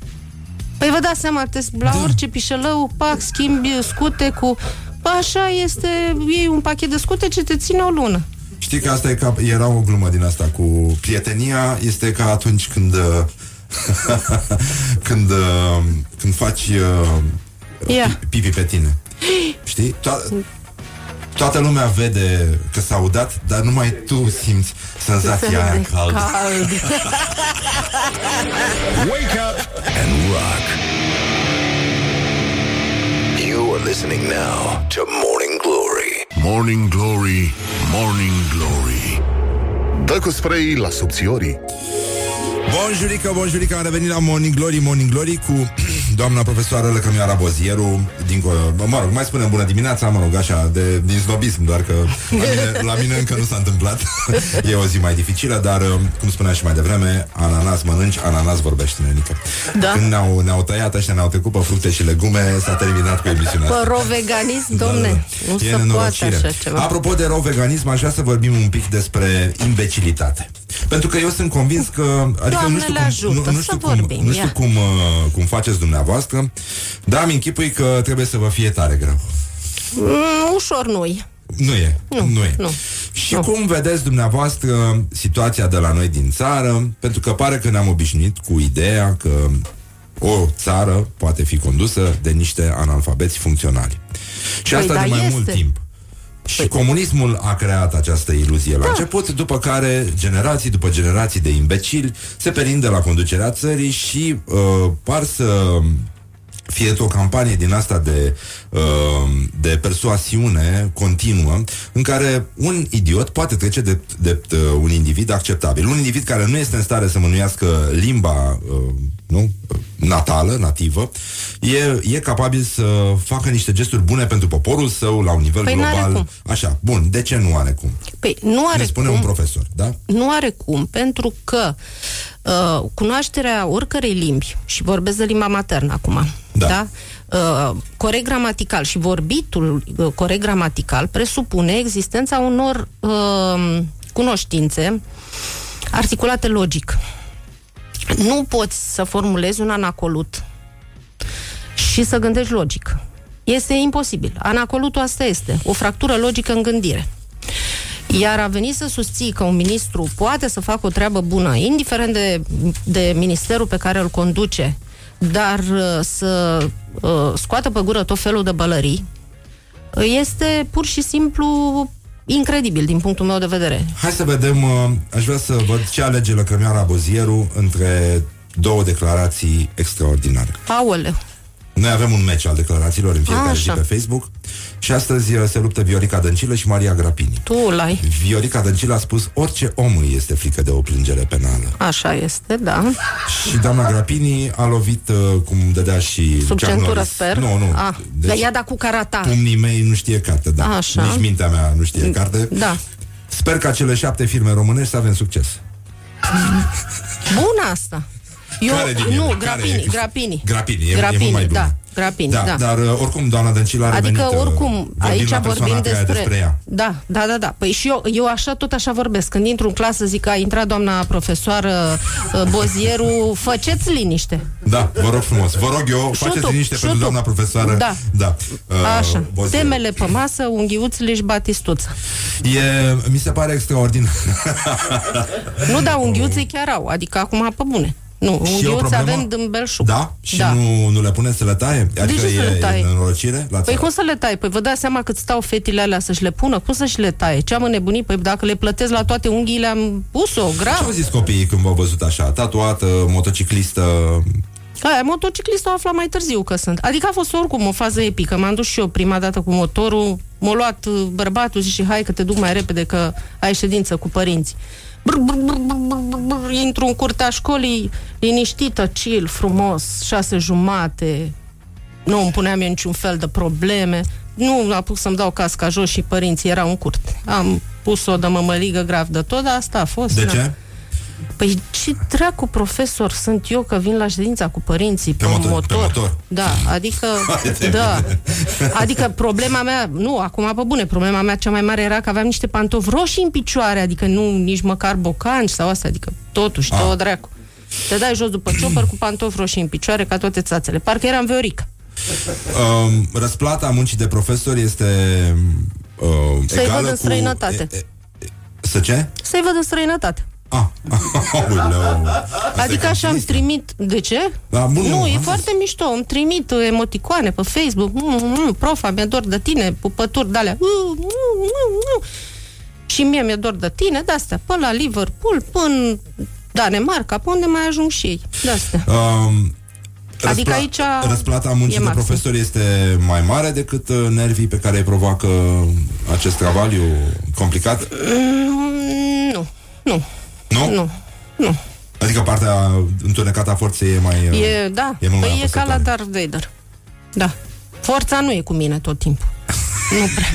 Păi vă dați seama, te, la Da. orice pișelău, pac, schimbi scute cu... Păi așa este, iei un pachet de scute ce te ține o lună. Știi că asta e ca, era o glumă din asta cu prietenia, este ca atunci când uh, când uh, când faci uh, Ia. pipi pe tine. Știi? To- toată lumea vede că s-a udat, dar numai tu simți senzația aia caldă. Wake up and rock. You are listening now to Morning Glory. Morning Glory, Morning Glory. Dă cu spray la subțiorii. Bonjurică, bonjurică, am revenit la Morning Glory, Morning Glory cu doamna profesoară Lăcămioara Bozieru dincolo, mă rog, mai spunem bună dimineața, mă rog, așa, de, din snobism, doar că la mine, la mine încă nu s-a întâmplat. e o zi mai dificilă, dar, cum spuneam și mai devreme, ananas mănânci, ananas vorbește, nenică. Da. Când ne-au, ne-au tăiat ăștia, ne-au trecut pe fructe și legume, s-a terminat cu emisiunea asta. Pă, roveganism, domne, nu Da, E se poate nenorocire. așa ceva. Apropo de rău veganism, aș vrea să vorbim un pic despre imbecilitate. Pentru că eu sunt convins că... Adică Doamne nu știu le cum, ajută nu, nu să știu cum, vorbim, nu știu ia. cum, uh, cum faceți dumneavoastră, dar îmi închipui că trebuie să vă fie tare greu. Mm, ușor nu-i. Nu e. Nu, nu e. nu. Și cum vedeți dumneavoastră situația de la noi din țară? Pentru că pare că ne-am obișnuit cu ideea că o țară poate fi condusă de niște analfabeți funcționali. Și Păi asta da, de mai este. mult timp. Și comunismul a creat această iluzie la Da. început, după care generații după generații de imbecili se perind de la conducerea țării și uh, par să fie o campanie din asta de, uh, de persoasiune continuă în care un idiot poate trece de, de uh, un individ acceptabil. Un individ care nu este în stare să mânuiască limba uh, nu? natală, nativă, e, e capabil să facă niște gesturi bune pentru poporul său la un nivel Păi n-are global. cum. Așa, bun, de ce nu are cum? Păi nu are Ne spune cum. un profesor, da? Nu are cum, pentru că uh, cunoașterea oricărei limbi, și vorbesc de limba maternă acum, Da. da? Uh, corect gramatical și vorbitul uh, corect gramatical presupune existența unor uh, cunoștințe articulate logic. Nu poți să formulezi un anacolut și să gândești logic. Este imposibil. Anacolutul asta este, o fractură logică în gândire. Iar a venit să susții că un ministru poate să facă o treabă bună, indiferent de, de ministerul pe care îl conduce, dar uh, să uh, scoată pe gură tot felul de bălării, uh, este pur și simplu incredibil din punctul meu de vedere. Hai să vedem, uh, aș vrea să văd ce alege Lăcrămioara Bozieru între două declarații extraordinare. Aoleu! Noi avem un meci al declarațiilor în fiecare Așa. zi pe Facebook și astăzi uh, se luptă Viorica Dăncilă și Maria Grapini. Tu l-ai. Viorica Dăncilă a spus orice om îi este frică de o plângere penală. Așa este, da. Și doamna Grapini a lovit, uh, cum dădea și Sub Chuck centură, Norris. sper. Nu, nu. Ah, Deci, deci, ia da cu carata. Pumnii mei nu știe carte, da. Așa. Nici mintea mea nu știe carte. Da. Sper ca cele șapte firme românești să avem succes. Bună asta. Eu, Care din ele? nu, Care grapini, e? grapini. Grapini, e- e grapini, mult mai bună. da, grapini, Da, da. dar uh, oricum doamna Dăncilă a Adică revenit, uh, oricum, vorbim aici la persoana vorbim a treia despre... despre ea. Da, da, da, da. Păi și eu, eu așa, tot așa vorbesc. Când intru în clasă, zic că a intrat doamna profesoară uh, Bozieru, faceți liniște. Da, vă rog frumos. Vă rog eu, faceți tu, liniște și pentru tu. doamna profesoară. Da. da. Uh, Așa, Bozieru. temele pe masă, unghiuțele și batistuță. E, mi se pare extraordinar. Nu, da, unghiuțe chiar au, adică acum pe bune. Nu, Și e o unghiuțe problemă? avem din belșug. Da? Și Da. Nu, nu le puneți să le taie? Adică ce să e, le taie? e nenorocire la Păi țară? cum să le tai? Păi vă dați seama cât stau fetile alea să-și le pună? Cum să-și le taie? Ce am înnebunit? Păi dacă le plătesc la toate unghiile, am pus-o, Ce grav. au zis copiii când v-au văzut așa? Tatuată, motociclistă... Aia, motociclistul afla mai târziu că sunt. Adică a fost oricum o fază epică. M-am dus și eu prima dată cu motorul, m-a luat uh, bărbatul, zice, hai că te duc mai repede că ai ședință cu părinții. Brr, brr, brr, brr, brr, brr, brr, intru în curtea școlii, liniștită, chill, frumos, șase jumate, nu îmi puneam eu niciun fel de probleme, nu a pus să-mi dau casca jos și părinții erau în curte. Am pus-o de mămăligă grav de tot, dar asta a fost. De da. Ce? Păi ce dracu profesor sunt eu că vin la ședința cu părinții pe, motor, pe motor. Da, adică Haide. da. Adică problema mea, nu, acum pe bune, problema mea cea mai mare era că aveam niște pantofi roșii în picioare, adică nu nici măcar bocanci sau asta, adică totuși, Ah. tot dracu. Te dai jos după ciopăr cu pantofi roșii în picioare ca toate țațele. Parcă eram Viorica. Um, răsplata muncii de profesor este uh, Să-i egală văd în cu... străinătate. E, e, să ce? Să-i văd în străinătate. Ah, Aoleu. Asta adică e așa am cantinistă. trimit... De ce? Da, bun, nu, nu, e am foarte mișto. Îmi trimit uh, emoticoane pe Facebook. Mm, mm, profa, mi-e dor de tine. Pupături de-alea. Mm, mm, mm, mm. Și mie mi-e dor de tine, de-astea. Până la Liverpool, până Danemarca, pe unde mai ajung și ei. De-astea. Um, Adică răspla- aici Răsplata muncii e de maxim. profesor este mai mare decât uh, nervii pe care îi provoacă acest travaliu complicat? Mm, nu, nu, Nu? nu, nu. Adică partea întunecată a forței e mai... uh, E, da, e mult mai păi e ca la apăsătoare. Darth Vader. Da. Forța nu e cu mine tot timpul. nu prea.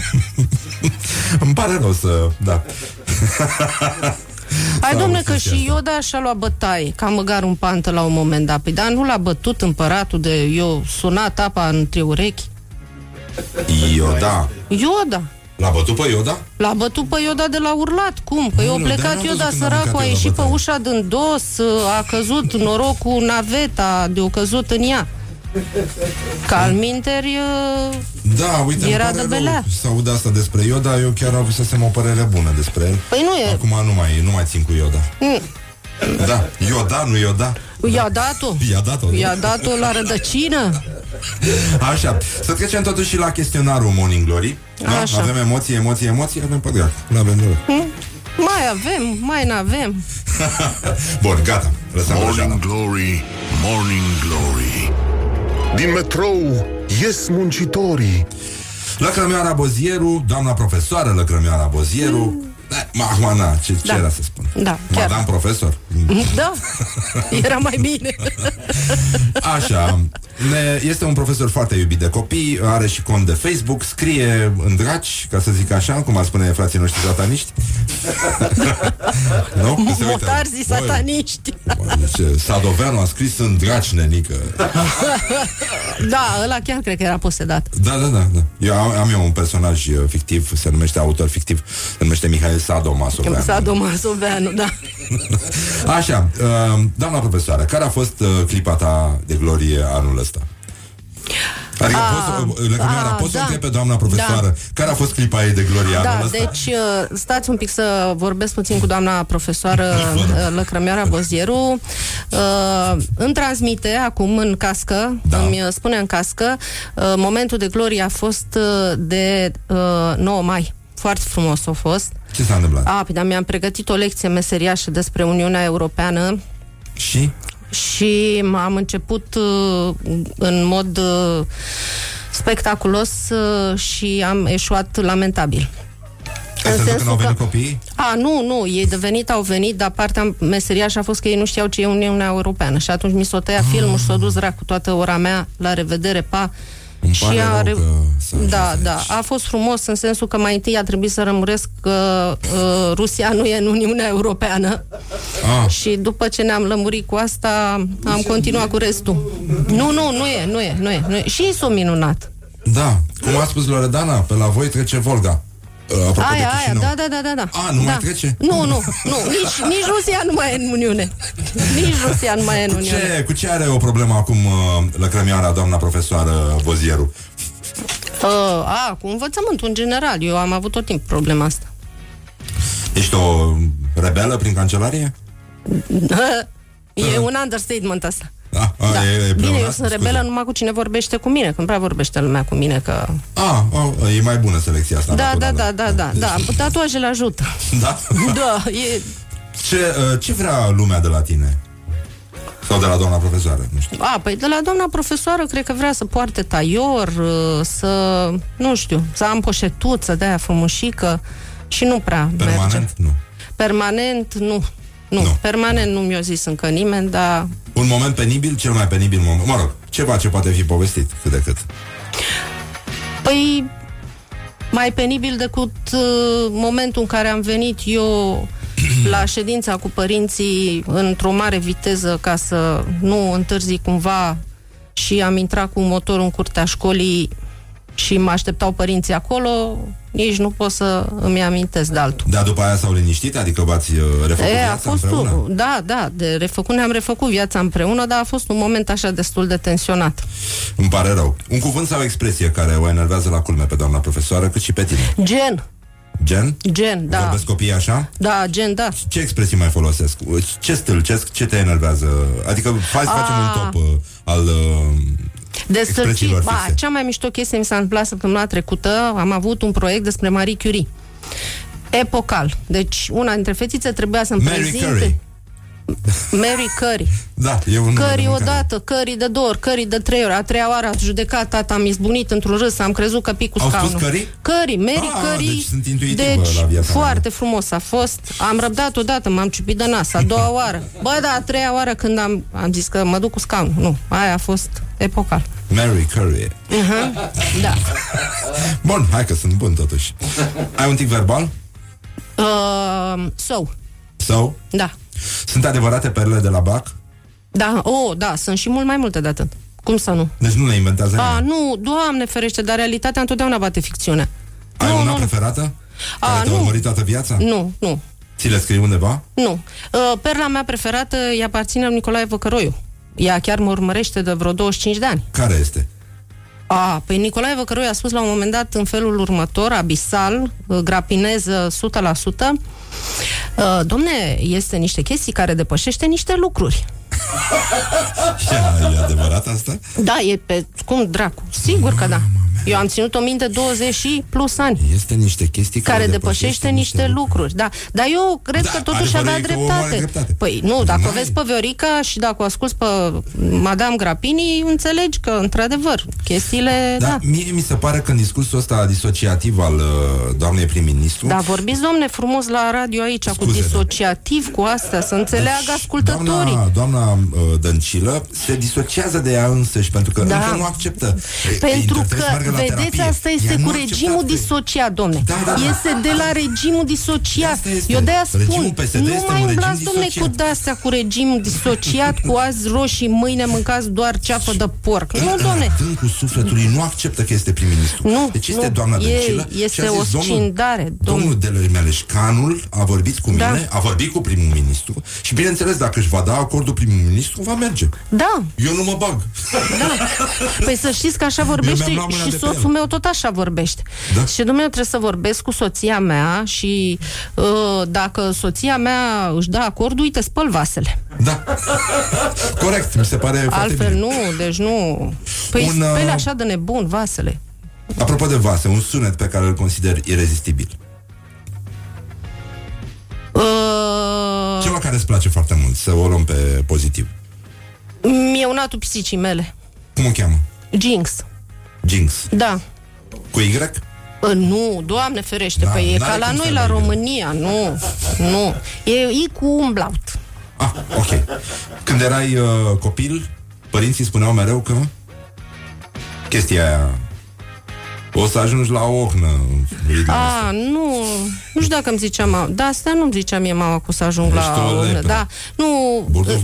Îmi pare rău să... Da. Hai, S-a domne, auzit că și și Ioda și-a luat bătaie, ca măgar un pantă la un moment dat. Păi, dar nu l-a bătut împăratul de eu sunat apa între urechi. Ioda. Ioda. L-a bătut pe Ioda? L-a bătut pe Ioda de la urlat. Cum? Păi eu Nu, dar plecat n-am Ioda văzut când a săracul, mâncat a el la ieșit pe bătaie. ușa din dos, a căzut norocul naveta, de-o căzut în ea. Ca al minteri, uh, Da, uite, Era îmi pare de rău belea. să aud asta despre Ioda, eu chiar avusesem o părere bună despre el. Păi nu e. Acum nu mai, nu mai țin cu Ioda. mm, Da, Ioda, nu Ioda. I-a dat-o. I-a dat-o. da? I-a dat-o la rădăcină. Așa, să trecem totuși și la chestionarul Morning Glory. Da? Așa. Avem emoții, emoții, emoții, avem pădrat. Nu avem noroc. Hm? Mai avem, mai n-avem. Bun, gata. Lăsăm Morning Glory, Morning Glory Din metrou ies muncitorii Lăcrămioara Bozieru, doamna profesoară Lăcrămioara Bozieru. Da, mă, acum, na, ce, ce Da. era să spun? Da, chiar. Madame profesor? Da, era mai bine. Așa, ne, este un profesor foarte iubit de copii, are și cont de Facebook, scrie în draci, ca să zic așa, cum ar spune frații noștri sataniști. nu? Când se uită, Motarzi "Băi, sataniști. Zice, Sadoveanu a scris în draci, nenică. Da, ăla chiar cred că era posedat. Da, da, da, da. Eu am, am eu un personaj uh, fictiv, se numește autor fictiv, se numește Mihail Sadomasoveanu. Sadomasoveanu, da. Așa, uh, doamna profesoară, care a fost uh, clipa ta de glorie anul ăsta? Adică A, poți, să- Lăcrămioara, a, poți să da. întreb pe doamna profesoară Da. care a fost clipa ei de glorie anul Da, ăsta? deci uh, stați un pic să vorbesc puțin cu doamna profesoară uh, Lăcrămioara Bozieru. Uh, Îmi transmite acum în cască, da. îmi uh, spune în cască, uh, momentul de glorie a fost uh, de uh, 9 mai. Foarte frumos a fost. Ce s-a întâmplat? A, păi, dar mi-am pregătit o lecție meseriașă despre Uniunea Europeană Și? și am început uh, în mod uh, spectaculos uh, și am eșuat lamentabil. Asta înseamnă că n-au venit copiii? A, nu, nu, ei de venit au venit, dar partea meseriașă a fost că ei nu știau ce e Uniunea Europeană și atunci mi s-o tăia filmul și s-a dus dracu toată ora mea, la revedere, pa. Îmi pare a rău că s-a da, da, a fost frumos în sensul că mai întâi a trebuit să rămuresc că uh, Rusia nu e în Uniunea Europeană Ah. și după ce ne-am lămurit cu asta am continuat cu restul. Nu, nu, nu e, nu e, nu e, nu e. Și ei sunt minunat. Da, cum a spus Loredana, pe la voi trece Volga. Uh, Apropo de aia, aia, Chișinău. da, da, da, da, da. A, nu mai da. trece? Nu, nu, nu, nici, nici Rusia nu mai e în Uniune. Nici Rusia nu mai e în Cu Uniune. ce, cu ce are o problemă acum uh, lăcrămioara doamna profesoară Vozieru? Uh, a, cu învățământul în general. Eu am avut tot timpul problema asta. Ești o rebelă prin cancelarie? e un understatement asta. Da, a, Da. E, e Bine, eu pleonasm? sunt rebelă numai cu cine vorbește cu mine, că nu prea vorbește lumea cu mine, că... A, a, e mai bună selecția asta. Da, da, naturală. da, da, da, da, tatuajele ajută. Da? Da, e... Ce, uh, ce vrea lumea de la tine? Sau de la doamna profesoară? Nu știu. A, păi de la doamna profesoară cred că vrea să poarte taior, uh, să, nu știu, să am poșetuță de aia frumușică și nu prea merge. Permanent? Nu. Permanent, nu. Nu, nu. permanent nu mi-a zis încă nimeni, dar Un moment penibil, cel mai penibil moment. Mă rog, ceva ce poate fi povestit, cât de cât. Păi, mai penibil decât uh, momentul în care am venit eu la ședința cu părinții într-o mare viteză ca să nu întârzi cumva și am intrat cu motorul în curtea școlii și mă așteptau părinții acolo, nici nu pot să îmi amintesc de altul. Dar după aia s-au liniștit? Adică v-ați uh, refăcut E, a viața fost împreună? un, da, da, de refăcut, ne-am refăcut viața împreună, dar a fost un moment așa destul de tensionat. Îmi pare rău. Un cuvânt sau expresie care o enervează la culme pe doamna profesoară, cât și pe tine. Gen, Gen? gen, da. Vorbesc copiii așa? Da, gen, da. Ce expresii mai folosesc? Ce stâlcesc? Ce te enervează? Adică hai să facem A. un top uh, al uh, Destărcit, expresiilor ba, fixe. cea mai mișto chestie mi s-a întâmplat săptămâna trecută. Am avut un proiect despre Marie Curie. Epocal. Deci una dintre fetițe trebuia să-mi Mary prezinte... Curie. Mary Curry. Da, e un nume de Cări mâncare. odată, cări de două ori, cări de trei ori. A treia oară a judecat tata, am izbunit într-un râs, am crezut că pic cu Au spus scaunul. Cări? Cări, Mary Ah, Cări. deci sunt intuitivă Deci, la viața mea. foarte frumos a fost. Am răbdat odată, m-am ciupit de nas, a doua oară. Bă, da, a treia oară când am, am zis că mă duc cu scaunul. Nu, aia a fost epocal. Mary Curry. Uh-huh. Da. Bun, hai că sunt bun totuși. Ai un tic verbal? Uh, so, Sau? da. Sunt adevărate perle de la BAC? Da, oh, da, sunt și mult mai multe de atât. Cum să nu? Deci nu le inventează A, nimeni. nu, doamne ferește, dar realitatea întotdeauna bate ficțiunea. Ai nu, una nu, preferată? A, Care te-a nu. urmărit toată viața? Nu, nu, Ți le scrii undeva? nu. Uh, perla mea preferată îi aparține lui Nicolae Văcăroiu. Ea chiar mă urmărește de vreo 25 de ani. Care este? A, păi Nicolae Văcăroiu a spus la un moment dat în felul următor, abisal, uh, grapinez uh, 100%, uh, domne, este niște chestii care depășește niște lucruri. Ia, e adevărat asta? Da, e pe... Cum dracu? Sigur că da. Eu am ținut o minte 20 și plus ani. Este niște chestii care, care depășește niște lucruri. Da. Dar eu cred Da, că totuși adevărul avea e că omul are dreptate. dreptate. Păi nu, dacă o N-ai. vezi pe Viorica și dacă o asculți pe Madame Grapini, înțelegi că, într-adevăr, chestiile... Dar Da. mie mi se pare că în discursul ăsta disociativ al uh, doamnei prim-ministru Da, vorbiți, domne, frumos la radio aici, cu Scuze, da. disociativ, cu astea, să înțeleagă ascultătorii. Doamna, doamna uh, Dăncilă se disociază de ea însăși pentru că Da. încă nu acceptă. Pentru Trebuie să că, meargă la vedeți, terapie. asta este Ea nu cu a acceptat regimul că- disociat, domne. Da, da, da. Este de la regimul disociat. Asta este. Eu de-aia Regimul spun, PSD nu este mai un regim umblați, domne, cu disociat. de-astea, cu regimul disociat, cu azi roșii, mâine mâncați doar ceafă de porc. Nu, În domne. adâncul sufletului nu acceptă că este prim-ministru. Nu, deci este nu, doamna e- Dăncilă este și a zis, o domnul, scindare, domnul. domnul Delemeleșcanul a vorbit cu Da. mine, a vorbit cu primul ministru și bineînțeles dacă își va da acordul primul ministru, va merge. Da, Eu nu mă bag. Păi să știți că așa Eu vorbește mi-am luat mâna și de pe soțul el. meu tot așa vorbește. Da. Și domnule, eu trebuie să vorbesc cu soția mea și uh, dacă soția mea își dă acordul, uite, spăl vasele. Da. Corect, mi se pare foarte Altfel bine. nu, deci nu. Păi Un, Un, uh, speli așa de nebun vasele. Apropo de vase, un sunet pe care îl consider irezistibil. Uh, Ceva care îți place foarte mult, să o luăm pe pozitiv. Mieunatul pisicii mele. Cum o cheamă? Jinx. Jinx. Da. Cu Y? Uh, nu, Doamne ferește, Da, da, păi e n-are ca la cum noi să la aibă România, nu, nu. E I cu umblaut. Ah, ok. Când erai uh, copil, părinții spuneau mereu că chestia aia. O să ajungi la ohnă. A, nu, nu știu dacă îmi zicea mama. Da, asta nu-mi zicea mie mama că o să ajung Ești la o urmă. lepră. Da, nu, Burduf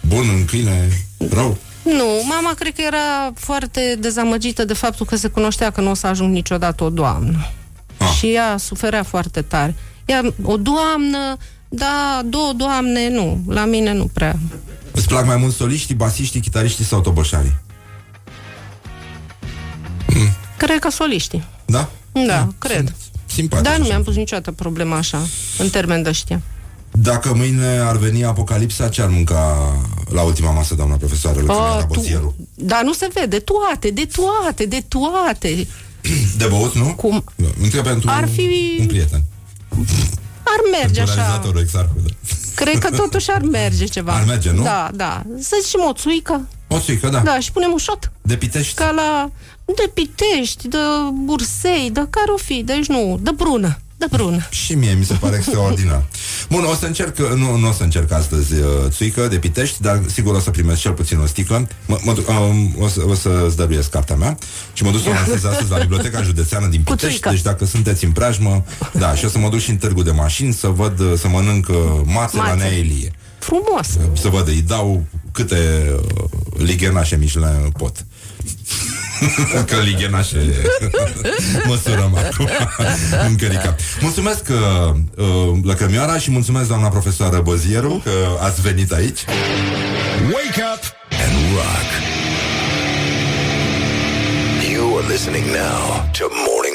bun în câine, rău. Nu, mama cred că era foarte dezamăgită de faptul că se cunoștea că nu o să ajung niciodată o doamnă. Ah. Și ea suferea foarte tare. Ea, o doamnă, da, două doamne, nu, la mine nu prea. Îți plac mai mult soliștii, basiștii, chitariștii sau toboșarii? Cred că soliștii. Da? Da, cred. Simpatic. Dar nu mi-am pus niciodată problema așa, în termen de ăștia. Dacă mâine ar veni apocalipsa, ce ar mânca la ultima masă, doamna profesoară, Lăcrămiana Ah, tu- Bozieru? Dar nu se vede, toate, de toate, de toate. De băut, nu? Cum? Întreb pentru Ar fi- un prieten. Ar merge Pentru așa. realizatorul Exarhu, da. Cred că totuși ar merge ceva. Ar merge, nu? Da, da. Să zicem o țuică. O țuică, da. Da, și punem un șot. De Pitești? Ca la... De Pitești, de Bursei, de care o fi, deci nu, de Brună. De Brună. Și mie mi se pare extraordinar. Bun, o să încerc, nu, nu o să încerc astăzi uh, țuică de Pitești, dar sigur o să primesc cel puțin o sticlă. Mă, mă, duc- um, o, să, o să-ți dăruiesc cartea mea și mă duc să o lansez astăzi la Biblioteca Județeană din Cu Pitești. țuică. Deci dacă sunteți în preajmă, da, și o să mă duc și în târgul de mașini să văd, uh, să mănânc uh, mațe la Mațe. Nea Elie. Frumos. Să văd, îi dau câte uh, lighenașe Michelin pot. Că lighenașe măsurăm acum în cărica. Mulțumesc uh, uh, Lăcămioara și mulțumesc doamna profesoară Băzieru că ați venit aici. Wake up and rock. You are listening now to Morning